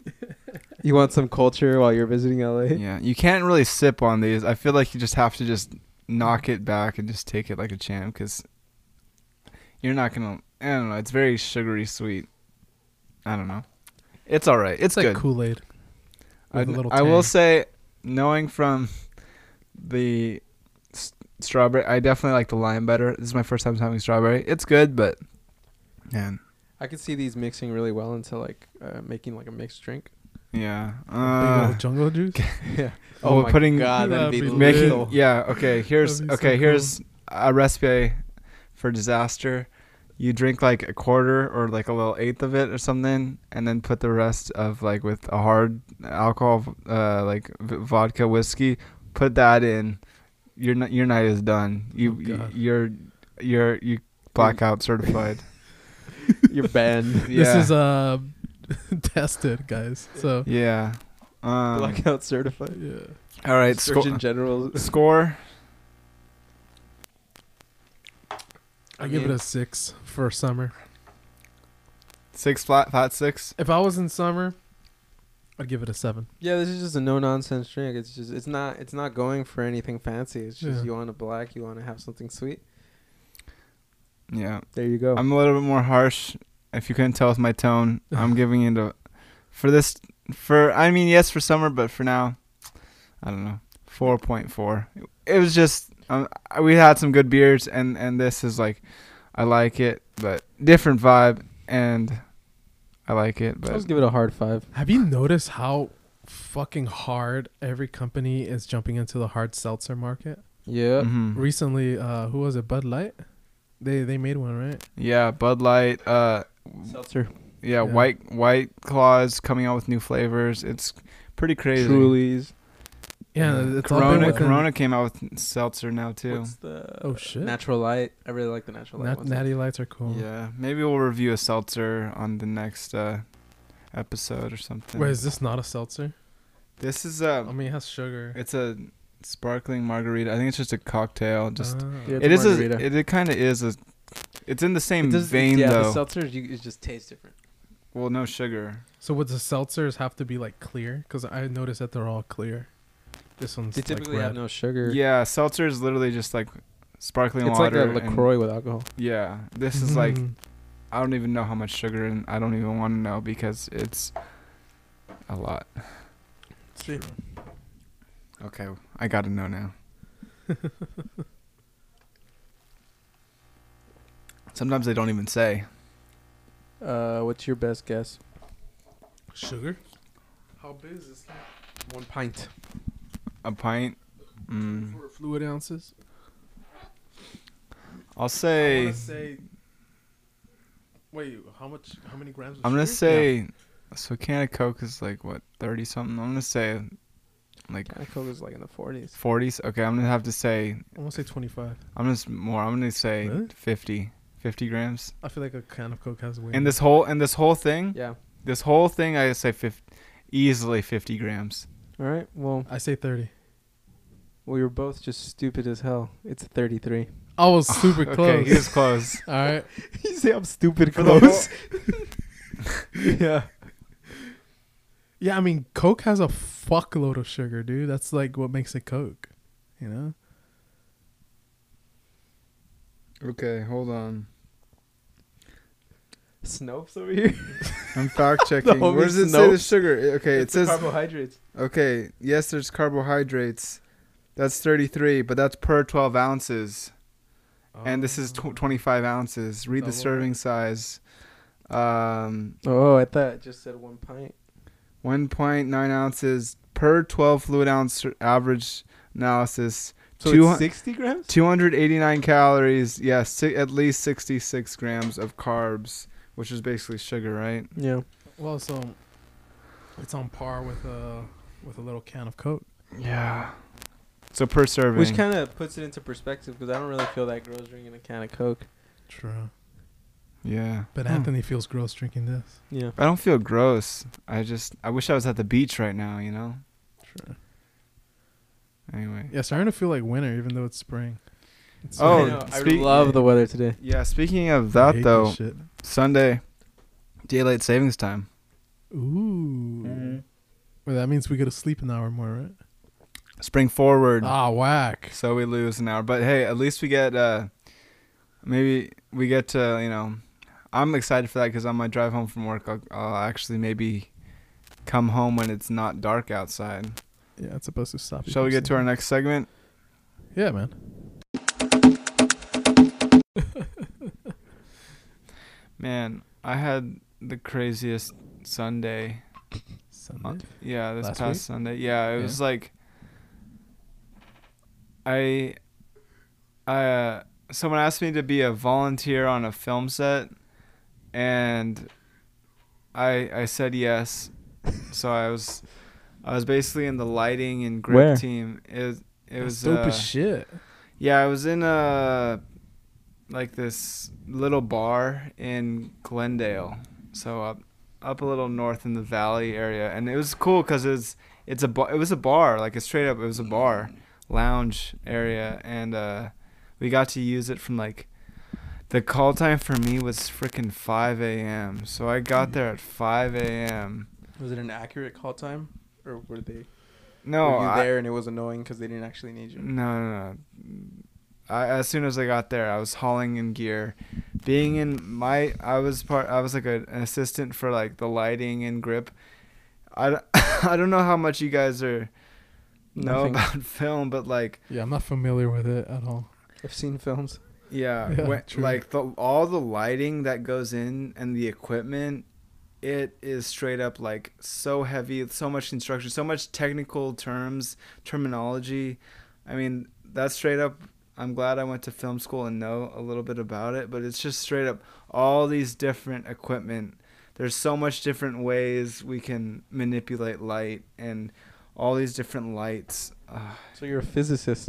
You want some culture while you're visiting LA? yeah, you can't really sip on these. I feel like you just have to just knock it back and just take it like a champ, because you're not gonna. I don't know. It's very sugary sweet. I don't know. It's all right. It's, it's like. Kool Aid. I, with a little I will say, knowing from the s- strawberry, I definitely like the lime better. This is my first time having strawberry. It's good, but man, I could see these mixing really well into like uh, making like a mixed drink. Yeah. Big Uh, old jungle juice. yeah. Oh, my putting- god, that'd be That'd be making lethal. yeah. Okay, here's That'd so okay. cool. Here's a recipe for disaster. You drink like a quarter or like a little eighth of it or something, and then put the rest of like with a hard alcohol, uh, like v- vodka, whiskey. Put that in. Your n- your night is done. You Oh, y- God. you're you're you blackout certified. You're banned. This Yeah. is uh tested, guys. So Yeah. Um, Blackout certified. yeah. all right. Sco- Surgeon General. score. I give it a six for summer. Six flat flat six. If I was in summer, I'd give it a seven. Yeah, this is just a no nonsense drink. It's just it's not it's not going for anything fancy. It's just Yeah. you want a black, you want to have something sweet. Yeah. There you go. I'm a little bit more harsh. If you couldn't tell with my tone, I'm giving it a for this for I mean yes for summer, but for now, I don't know, four point four. It was just um, we had some good beers, and and this is like I like it, but different vibe, and I like it, But Let's but give it a hard five. Have you noticed how fucking hard every company is jumping into the hard seltzer market? Yeah. Mm-hmm. Recently, uh, who was it? Bud Light. They they made one, right? yeah, Bud Light, uh, Seltzer. yeah, Yeah. White White Claws coming out with new flavors. It's pretty crazy. Trulies. Yeah, it's all been Corona Corona came out with seltzer now too. What's the Oh, shit. Natural light. I really like the natural light Nat- ones. natty lights are cool. Yeah, maybe we'll review a seltzer on the next uh, episode or something. Wait, is this not a seltzer? this is a I mean, it has sugar. it's a sparkling margarita. I think it's just a cocktail. Just Ah. Yeah, it it's is a a, it, it kind of is a. It's in the same It does- vein yeah, though. the seltzers you it just tastes different. well, no sugar. So would the seltzers have to be like clear? Because I noticed that they're all clear. This one's They like typically have no sugar. Yeah, seltzer is literally just like sparkling It's like a Lacroix with alcohol. yeah, this is like Mhm. I don't even know how much sugar, and I don't even want to know because it's a lot. See. Okay, I gotta know now. Sometimes they don't even say. Uh, what's your best guess? sugar. How big is this thing? One pint. A pint. Mm, For fluid ounces. I'll say. wanna say. Wait, how much? How many grams? Of I'm gonna sugar? say. So a can of Coke is like what thirty something. I'm gonna say like Can of Coke is like in the 40s. 40s. Okay, I'm gonna have to say. I'm gonna say 25. I'm just more. I'm gonna say Really? 50. 50 grams. I feel like a can of Coke has way. And this whole and this whole thing, Yeah. this whole thing, I say 50, easily 50 grams. All right. Well, I say 30. we were both just stupid as hell. It's 33. I was super Okay, close. he was close. All right. you say I'm stupid For close. yeah. Yeah, I mean, Coke has a fuckload of sugar, dude. That's like what makes it Coke. You know? Okay, hold on. Snopes over here. I'm fact checking. Where does it say the sugar? Okay, it It's the says carbohydrates. okay. Yes, there's carbohydrates. That's 33, but that's per 12 ounces, and this is tw 25 ounces. Read the serving size. Um, Oh, I thought it just said one pint. 1.9 ounces per 12 fluid ounce average analysis. So Two it's 60 grams? 289 calories. Yeah, si- at least 66 grams of carbs, which is basically sugar, right? Yeah. Well, so it's on par with a with a little can of Coke. Yeah. So per serving. Which kind of puts it into perspective because I don't really feel that gross drinking a can of Coke. True. yeah. But Hmm. Anthony feels gross drinking this. Yeah. I don't feel gross. I just I wish I was at the beach right now, you know. True. Anyway. Yeah, starting to feel like winter, even though it's spring. It's Oh, I, like- I speak- love the weather today. Yeah, speaking of that though. Sunday daylight savings time. Ooh. Well, that means we get to sleep an hour more, right? Spring forward. Ah, whack. So we lose an hour. But hey, at least we get uh maybe we get to, you know, I'm excited for that cuz on my drive home from work I'll, I'll actually maybe come home when it's not dark outside. Yeah, it's supposed to stop. Shall we get to our next segment? Yeah, man. Man, I had the craziest Sunday. Sunday. Yeah, this Last past week? Sunday. Yeah, it Yeah. was like I I uh, someone asked me to be a volunteer on a film set and I I said yes. so I was I was basically in the lighting and grip Where? team. It was it That's was dope uh, as shit. yeah, I was in a like this little bar in Glendale, so up up a little north in the valley area, and it was cool because it's it's a bar. It was a bar, like a straight up. It was a bar, lounge area, and uh, we got to use it from like. The call time for me was freaking 5 a.m. So I got there at 5 a.m. Was it an accurate call time? Or were they No, were you I- there and it was annoying because they didn't actually need you? No, no, no. I, as soon as I got there, I was hauling in gear. Being in my, I was part. I was like a, an assistant for like the lighting and grip. I, I don't know how much you guys are know Nothing. about film, but like Yeah, I'm not familiar with it at all. I've seen films. yeah, Yeah, when- like the all the lighting that goes in and the equipment, it is straight up like so heavy, so much instruction, so much technical terms, terminology. I mean, that's straight up. I'm glad I went to film school and know a little bit about it, but it's just straight up all these different equipment. There's so much different ways we can manipulate light and all these different lights. Uh, So you're a physicist.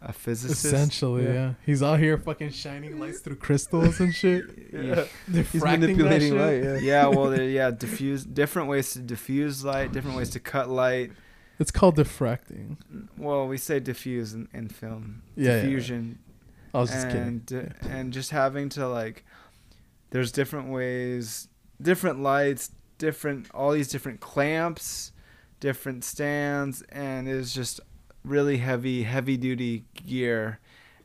a physicist. Essentially, Yeah. yeah. He's out here fucking shining lights through crystals and shit. Yeah. He's manipulating shit. light. Yeah. yeah, well, there, yeah, diffuse different ways to diffuse light, different ways to cut light. It's called diffracting. Well, we say diffuse in, in film. Yeah, yeah, diffusion. I was just kidding. and uh, and just having to like, there's different ways, different lights, different all these different clamps, different stands, and it was just really heavy, heavy duty gear,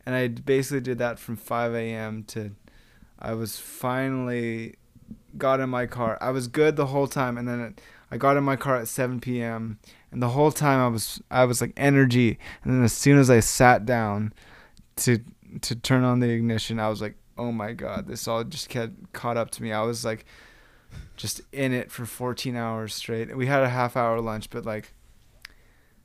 and I basically did that from 5 a.m. to, I was finally got in my car. I was good the whole time, and then it, I got in my car at 7 p.m. and the whole time I was I was like energy, and then as soon as I sat down to to turn on the ignition, I was like, oh my god, this all just kept caught up to me. I was like, just in it for 14 hours straight. We had a half hour lunch, but like,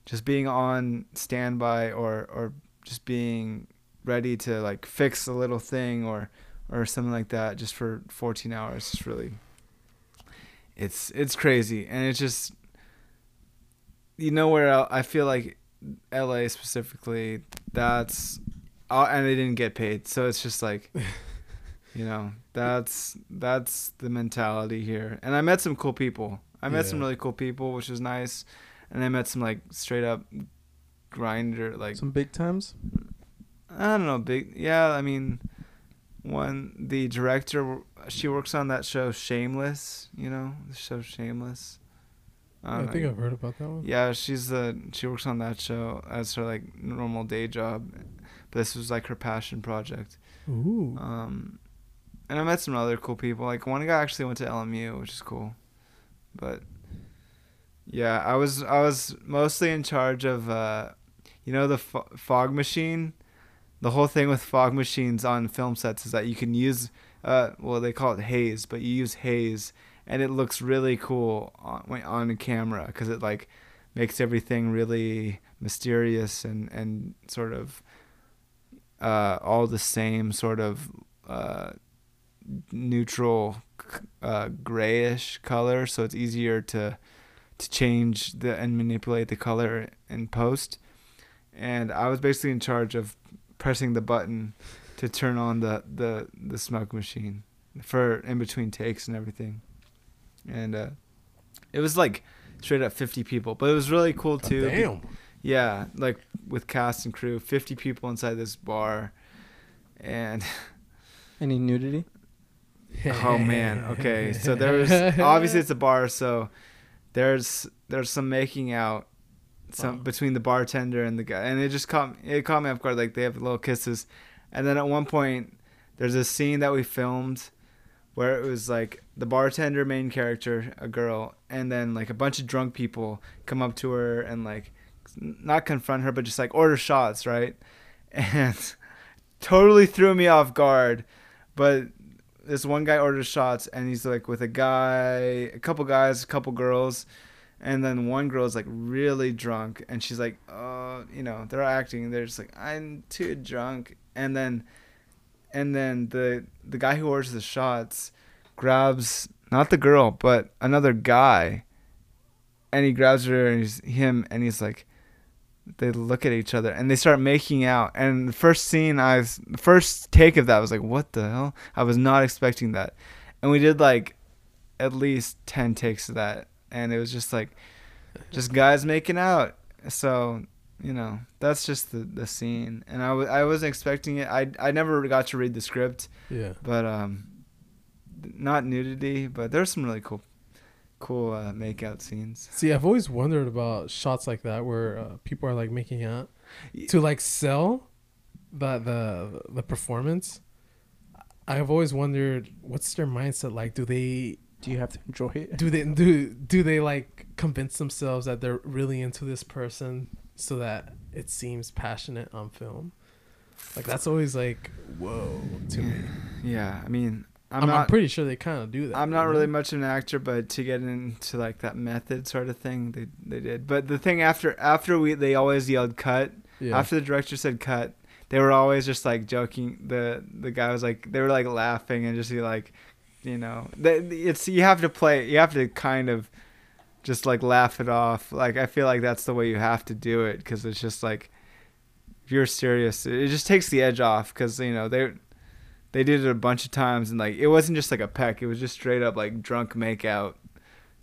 just being on standby or or just being ready to like fix a little thing or or something like that just for 14 hours is really it's it's crazy and it's just you know where I feel like LA specifically that's uh, and they didn't get paid so it's just like you know that's that's the mentality here and I met some cool people I met some really cool people which is nice and I met some like straight up grinder like Some big times. I don't know, big. Yeah, I mean, one the director she works on that show Shameless. You know, the show Shameless. I, don't know. think I've heard about that one. Yeah, she's the she works on that show as her like normal day job, but this was like her passion project. Ooh. Um, and I met some other cool people. Like one guy actually went to LMU, which is cool. But yeah, I was I was mostly in charge of uh, you know the fo- fog machine. The whole thing with fog machines on film sets is that you can use uh, well they call it haze, but you use haze and it looks really cool on on camera because it like makes everything really mysterious and and sort of uh, all the same sort of uh, neutral uh, grayish color, so it's easier to to change the and manipulate the color in post. And I was basically in charge of pressing the button to turn on the the the smoke machine for in between takes and everything. And uh, it was like straight up 50 people, but it was really cool too. be- Damn. yeah, like with cast and crew, 50 people inside this bar. And Any nudity? oh man, okay. So there's obviously it's a bar, so there's there's some making out some Oh. between the bartender and the guy. And it just caught it caught me off guard like they have little kisses. And then at one point there's a scene that we filmed where it was like the bartender main character, a girl, and then like a bunch of drunk people come up to her and like not confront her but just like order shots, right? And totally threw me off guard. But this one guy orders shots and he's like with a guy, a couple guys, a couple girls, and then one girl is like really drunk and she's like, "Oh, you know, they're acting. They're just like, I'm too drunk." And then and then the the guy who orders the shots grabs not the girl, but another guy. And he grabs her and he's him and he's like they look at each other and they start making out. And the first scene I was, the first take of that was like, what the hell? I was not expecting that. And we did like at least 10 takes of that. And it was just like, just guys making out. So, you know, that's just the, the scene. And I w- I wasn't expecting it. I, I never got to read the script, Yeah. but, um, not nudity, but there's some really cool, cool, uh, make out scenes. See, I've always wondered about shots like that where uh, people are like making out to like sell the the the performance. I've always wondered what's their mindset like. Do they Do you have to enjoy it? do they do do they like convince themselves that they're really into this person so that it seems passionate on film? Like that's always like whoa to me. Yeah. I mean, I'm, I'm, I'm pretty sure they kind of do that. I'm not really much of an actor, but to get into like that method sort of thing, they they did. But the thing after after we they always yelled cut. Yeah. After the director said cut, they were always just like joking. The the guy was like they were like laughing and just be like, you know, the, it's you have to play. You have to kind of just like laugh it off. Like I feel like that's the way you have to do it because it's just like if you're serious, it just takes the edge off because you know they they did it a bunch of times and like it wasn't just like a peck. It was just straight up like drunk make out,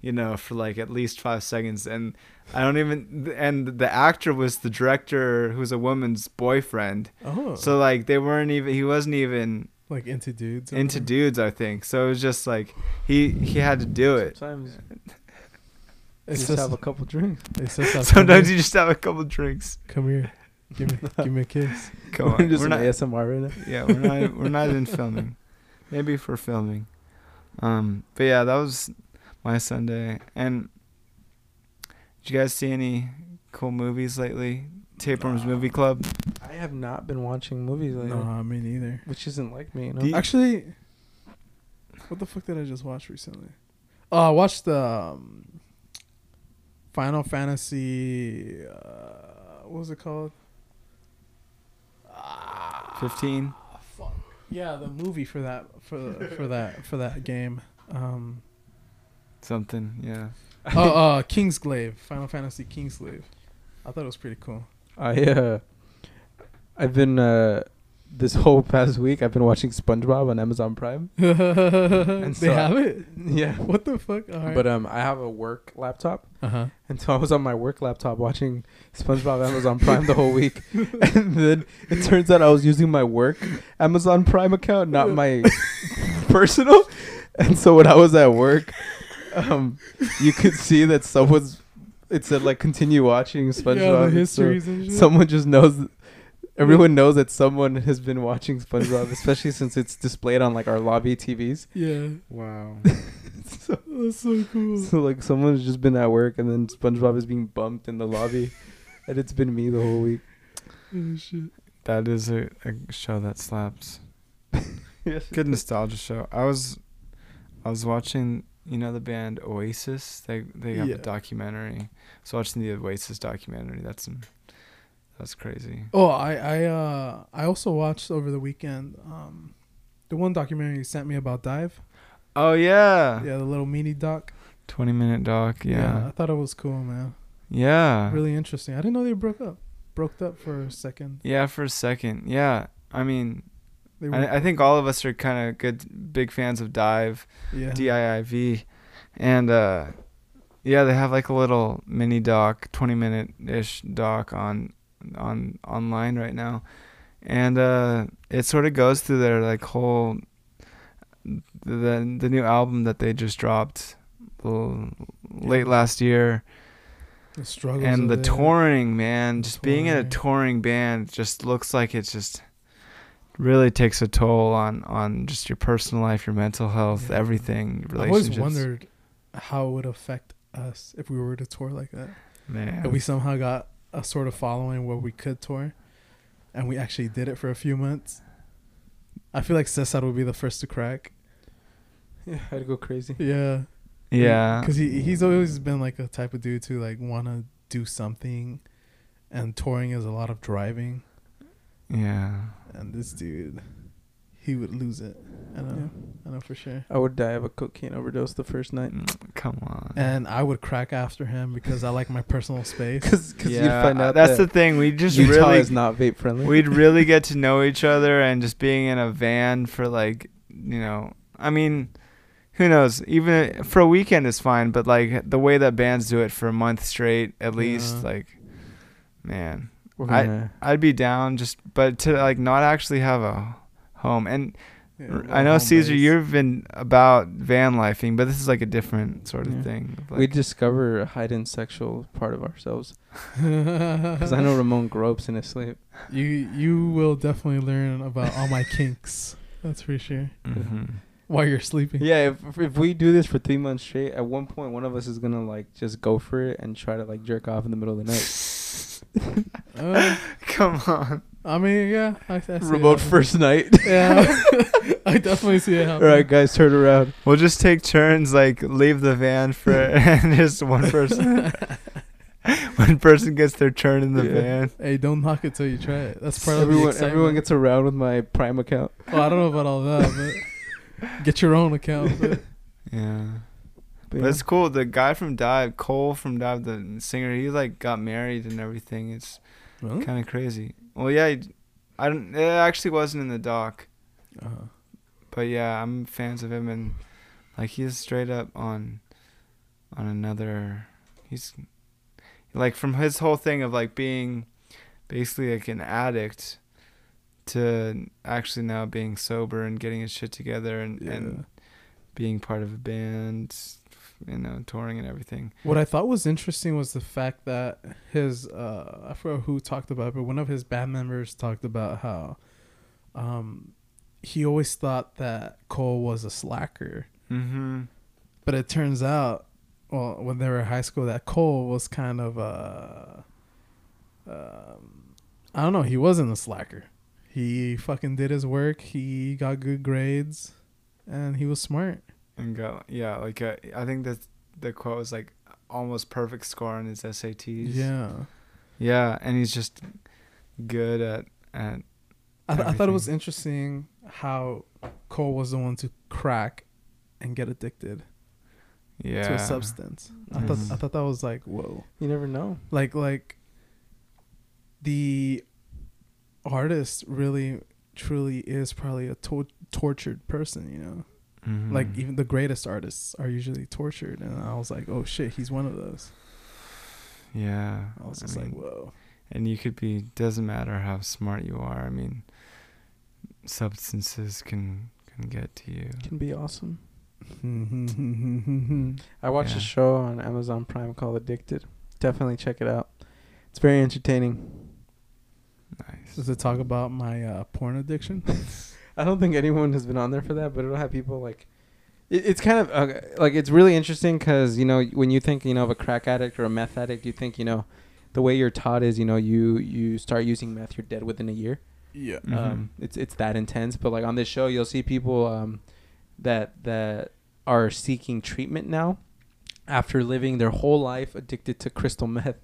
you know, for like at least five seconds. And I don't even and the actor was the director who's a woman's boyfriend. oh, So like they weren't even he wasn't even like into dudes. into dudes. I think so. It was just like he he had to do it. Sometimes you It's just just have a couple drinks. It's just like, Sometimes you just have a couple drinks. come here, give me give me a kiss. Come on, just we're not. ASMR right now. Yeah, we're not. We're not in filming. Maybe for filming. Um, but yeah, that was my Sunday. And did you guys see any cool movies lately? Tapeworms Nah. Movie Club. I have not been watching movies lately, No, me neither. which isn't like me. You know? You- Actually, what the fuck did I just watch recently? Oh, I watched the um, Final Fantasy. Uh, what was it called? Ah, Fifteen. fuck. Yeah, the movie for that for for that for that game. Um, Something. Yeah. oh, uh, Kingsglaive. Final Fantasy Kingsglaive. I thought it was pretty cool. I uh, I've been uh, this whole past week I've been watching SpongeBob on Amazon Prime. they so- have it. Yeah, What the fuck? Right. but um, I have a work laptop, uh huh. and so I was on my work laptop watching SpongeBob Amazon Prime the whole week, and then it turns out I was using my work Amazon Prime account, not my personal. And so when I was at work, um, you could see that someone's. It said like continue watching SpongeBob. yeah, the and so histories and shit. someone just knows. Everyone knows that someone has been watching SpongeBob, especially since it's displayed on like our lobby TVs. yeah, Wow. so, that's so cool. so like someone's just been at work and then SpongeBob is being bumped in the lobby, and it's been me the whole week. Oh shit. That is a, a show that slaps. Yes. Good nostalgia show. I was, I was watching you know the band Oasis. They they have Yeah. a documentary. I was watching the Oasis documentary. That's that's crazy. Oh, I I uh I also watched over the weekend um the one documentary you sent me about DIIV. Oh yeah, Yeah, the little mini doc. twenty minute doc. I Yeah, I thought it was cool, man. yeah, Really interesting. I didn't know they broke up. Broke up for a second. yeah. For a second, yeah. I mean, I, I think all of us are kind of good, big fans of DIIV, yeah. D I I V, and uh, yeah, they have like a little mini doc, twenty minute ish doc on on online right now, and uh, it sort of goes through their like whole the the new album that they just dropped late last year the struggles and the touring man just being in a touring. touring band just looks like it just really takes a toll on on just your personal life your mental health Yeah. everything I've always wondered how it would affect us if we were to tour like that. man If we somehow got a sort of following where we could tour, and we actually did it for a few months. I feel like Cesar would be the first to crack. Yeah, I'd go crazy. Yeah. yeah Because he he's always been like a type of dude to like want to do something, and touring is a lot of driving. yeah And this dude, he would lose it. I know. I know for sure. I would die of a cocaine overdose the first night. Mm, come on And I would crack after him because I like my personal space. Because yeah you'd find out that's that the thing we just Utah really is not vape friendly. we'd really get to know each other and just being in a van for like you know i mean who knows even for a weekend is fine but like the way that bands do it for a month straight at least Yeah. like man We're I- gonna- i'd be down just but to like not actually have a home and Yeah, i know caesar base. you've been about van lifing but this is like a different sort of Yeah. thing of, we discover a hidden sexual part of ourselves. Because I know Ramon gropes in his sleep. you you will definitely learn about all my kinks. That's for sure. mhm. While you're sleeping. Yeah, if if we do this for three months straight, at one point one of us is gonna like just go for it and try to like jerk off in the middle of the night. Uh, come on I mean, yeah. I, I see Remote happening. first night. Yeah. I definitely see it All happening. right, guys, turn around. We'll just take turns, like leave the van for and just one person. one person gets their turn in the Yeah. van. Hey, don't knock it till you try it. That's part of the Everyone, excitement. everyone gets around with my Prime account. Well, I don't know about all that, but get your own account. But Yeah, But but it's cool. The guy from DIIV, Cole from DIIV, the singer, he like got married and everything. It's really? kind of crazy. Well, yeah, I don't. It actually wasn't in the doc, Uh-huh. but yeah, I'm fans of him and like he's straight up on, on another. He's like from his whole thing of like being basically like an addict to actually now being sober and getting his shit together and, Yeah. and being part of a band, you know, touring and everything. What I thought was interesting was the fact that his uh I forgot who talked about it, but one of his band members talked about how um he always thought that Cole was a slacker. Mm-hmm. But it turns out well when they were in high school that Cole was kind of uh um I don't know, he wasn't a slacker. He fucking did his work, he got good grades and he was smart. And go, yeah, like uh, I think that the quote was like almost perfect score on his SATs. Yeah. Yeah, and he's just good at at I, th- I thought it was interesting how Cole was the one to crack and get addicted yeah to a substance. I thought I Mhm. thought that was like whoa, You never know. like like the artist really truly is probably a to- tortured person, you know. Mhm. Like even the greatest artists are usually tortured, and I was like, oh shit, he's one of those. yeah. I was I just like, whoa. and you could be doesn't matter how smart you are. I mean, substances can can get to you. Can be awesome. I watched Yeah. a show on Amazon Prime called Addicted. Definitely check it out. It's very entertaining. Nice. Does it talk about my uh, porn addiction? I don't think anyone has been on there for that, but it'll have people like. It, it's kind of uh, like it's really interesting because you know when you think you know of a crack addict or a meth addict, you think you know the way you're taught is you know you you start using meth, you're dead within a year. yeah. Mhm. Um, it's it's that intense. But like on this show, you'll see people um, that that are seeking treatment now after living their whole life addicted to crystal meth.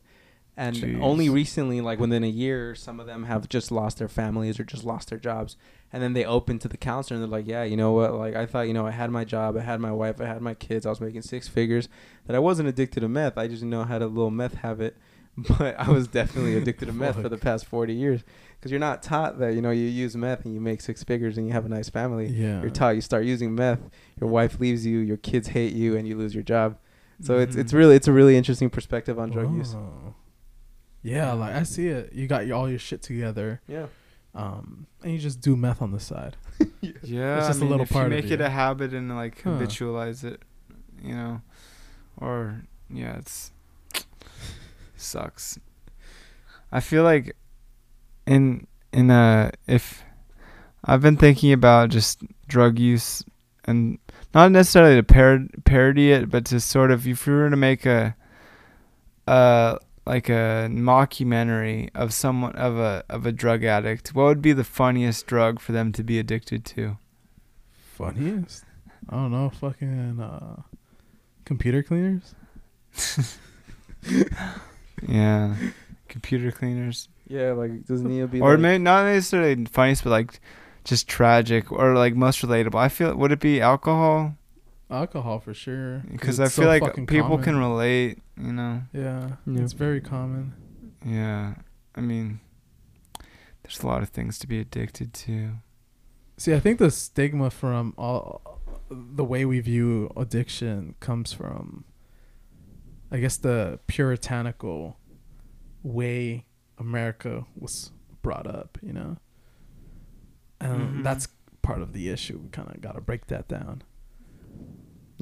And Jeez. only recently, like within a year, some of them have just lost their families or just lost their jobs. And then they open to the counselor and they're like, yeah, you know what? Like, I thought, you know, I had my job, I had my wife, I had my kids, I was making six figures, that I wasn't addicted to meth. I just, you know, had a little meth habit. But I was definitely addicted to meth for the past 40 years. Because you're not taught that, you know, you use meth and you make six figures and you have a nice family. Yeah. You're taught you start using meth, your wife leaves you, your kids hate you, and you lose your job. So it's it's Mhm. really it's a really interesting perspective on drug use. Oh. Yeah, like I see it. You got your, all your shit together, Yeah. Um, and you just do meth on the side. Yeah, It's I just a little if part you of make it you. a habit and like Huh. habitualize it, you know, or yeah, it's sucks. I feel like in in a if I've been thinking about just drug use and not necessarily to par- parody it, but to sort of if you were to make a uh like a mockumentary of someone of a of a drug addict, what would be the funniest drug for them to be addicted to? Funniest? I don't know. Fucking uh, computer cleaners. Yeah, computer cleaners, Yeah, like doesn't Neo be or like, maybe not necessarily funniest, but like just tragic or like most relatable. I feel would it be alcohol? Alcohol for sure. Because I feel so like fucking people can relate. You know. Yeah, Yeah. it's very common. Yeah, I mean, there's a lot of things to be addicted to. See, I think the stigma from all the way we view addiction comes from, I guess, the puritanical way America was brought up. You know, and Mhm. that's part of the issue. We kind of got to break that down.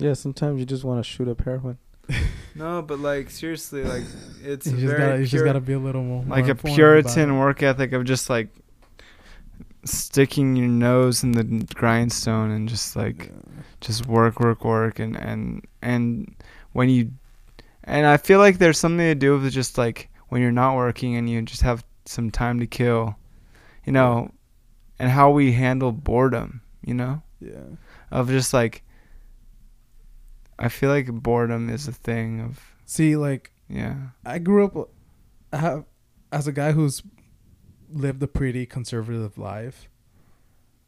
Yeah, sometimes you just want to shoot up heroin. No, but like seriously, like it's you just very gotta, you just gotta be a little more like more a Puritan work ethic of just like sticking your nose in the grindstone and just like Yeah. just work work work and and and when you and i feel like there's something to do with just like when you're not working and you just have some time to kill you know and how we handle boredom you know yeah. of just like i feel like boredom is a thing of See, like yeah I grew up I have, as a guy who's lived a pretty conservative life.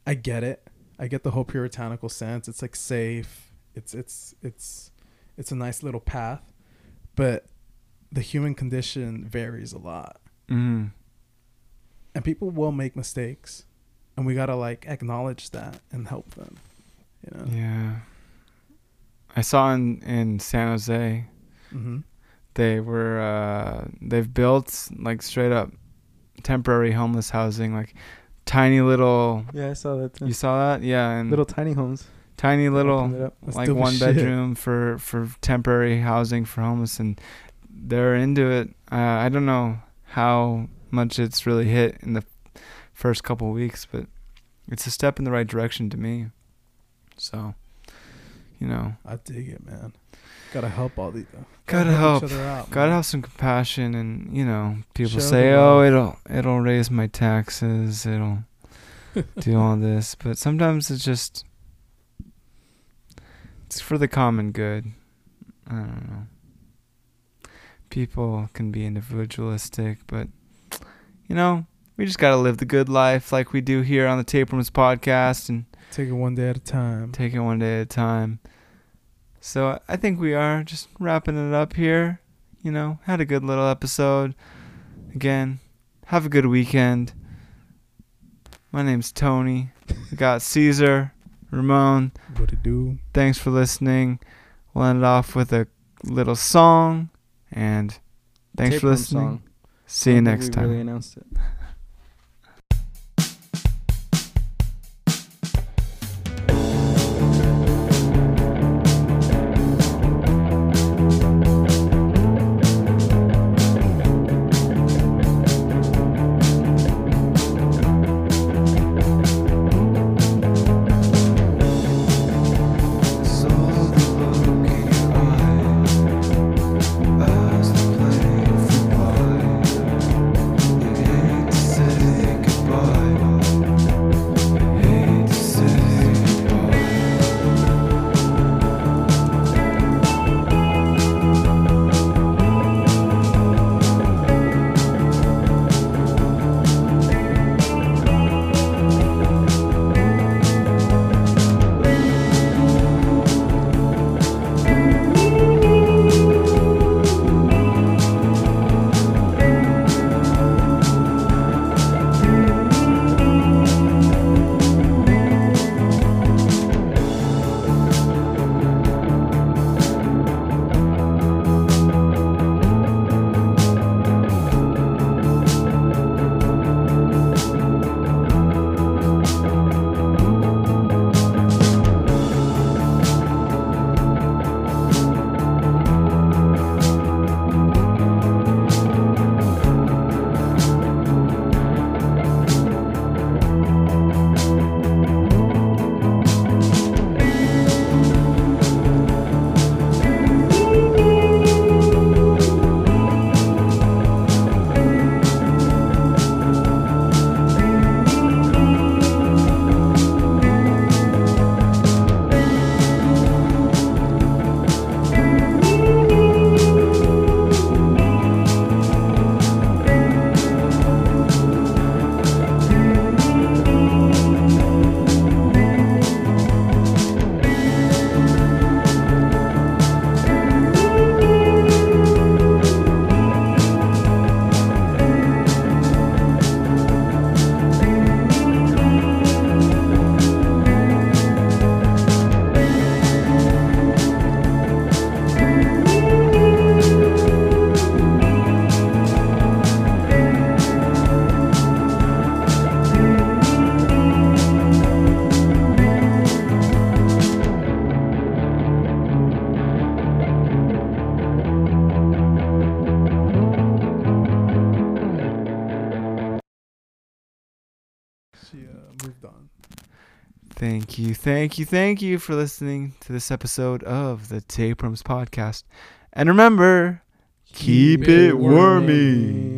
I get it. I get the whole puritanical sense. It's like safe. It's it's it's it's a nice little path, but the human condition varies a lot, mm and people will make mistakes, and we gotta like acknowledge that and help them. You know. yeah i saw in in san jose Mm-hmm. they were uh they've built like straight up temporary homeless housing like tiny little Yeah, I saw that. Too. you saw that yeah and little tiny homes. tiny little it up. That's like one shit. bedroom for for temporary housing for homeless and they're into it uh, i don't know how much it's really hit in the first couple weeks but it's a step in the right direction to me so you know I dig it, man. Gotta help all these. Uh, gotta help. Each other out, gotta man. have some compassion and you know people Show say oh it'll it'll raise my taxes it'll do all this but sometimes it's just it's for the common good i don't know people can be individualistic but you know we just gotta live the good life like we do here on the tapeworms podcast and Take it one day at a time. take it one day at a time. So I think we are just wrapping it up here. You know, had a good little episode. Again, have a good weekend. My name's Tony. We got Caesar, Ramon. What it do? Thanks for listening. We'll end it off with a little song. And thanks for listening. song. See you next time. Really announced it. Thank you, thank you, for listening to this episode of the Tapeworms podcast. And remember, keep, Keep it wormy. wormy.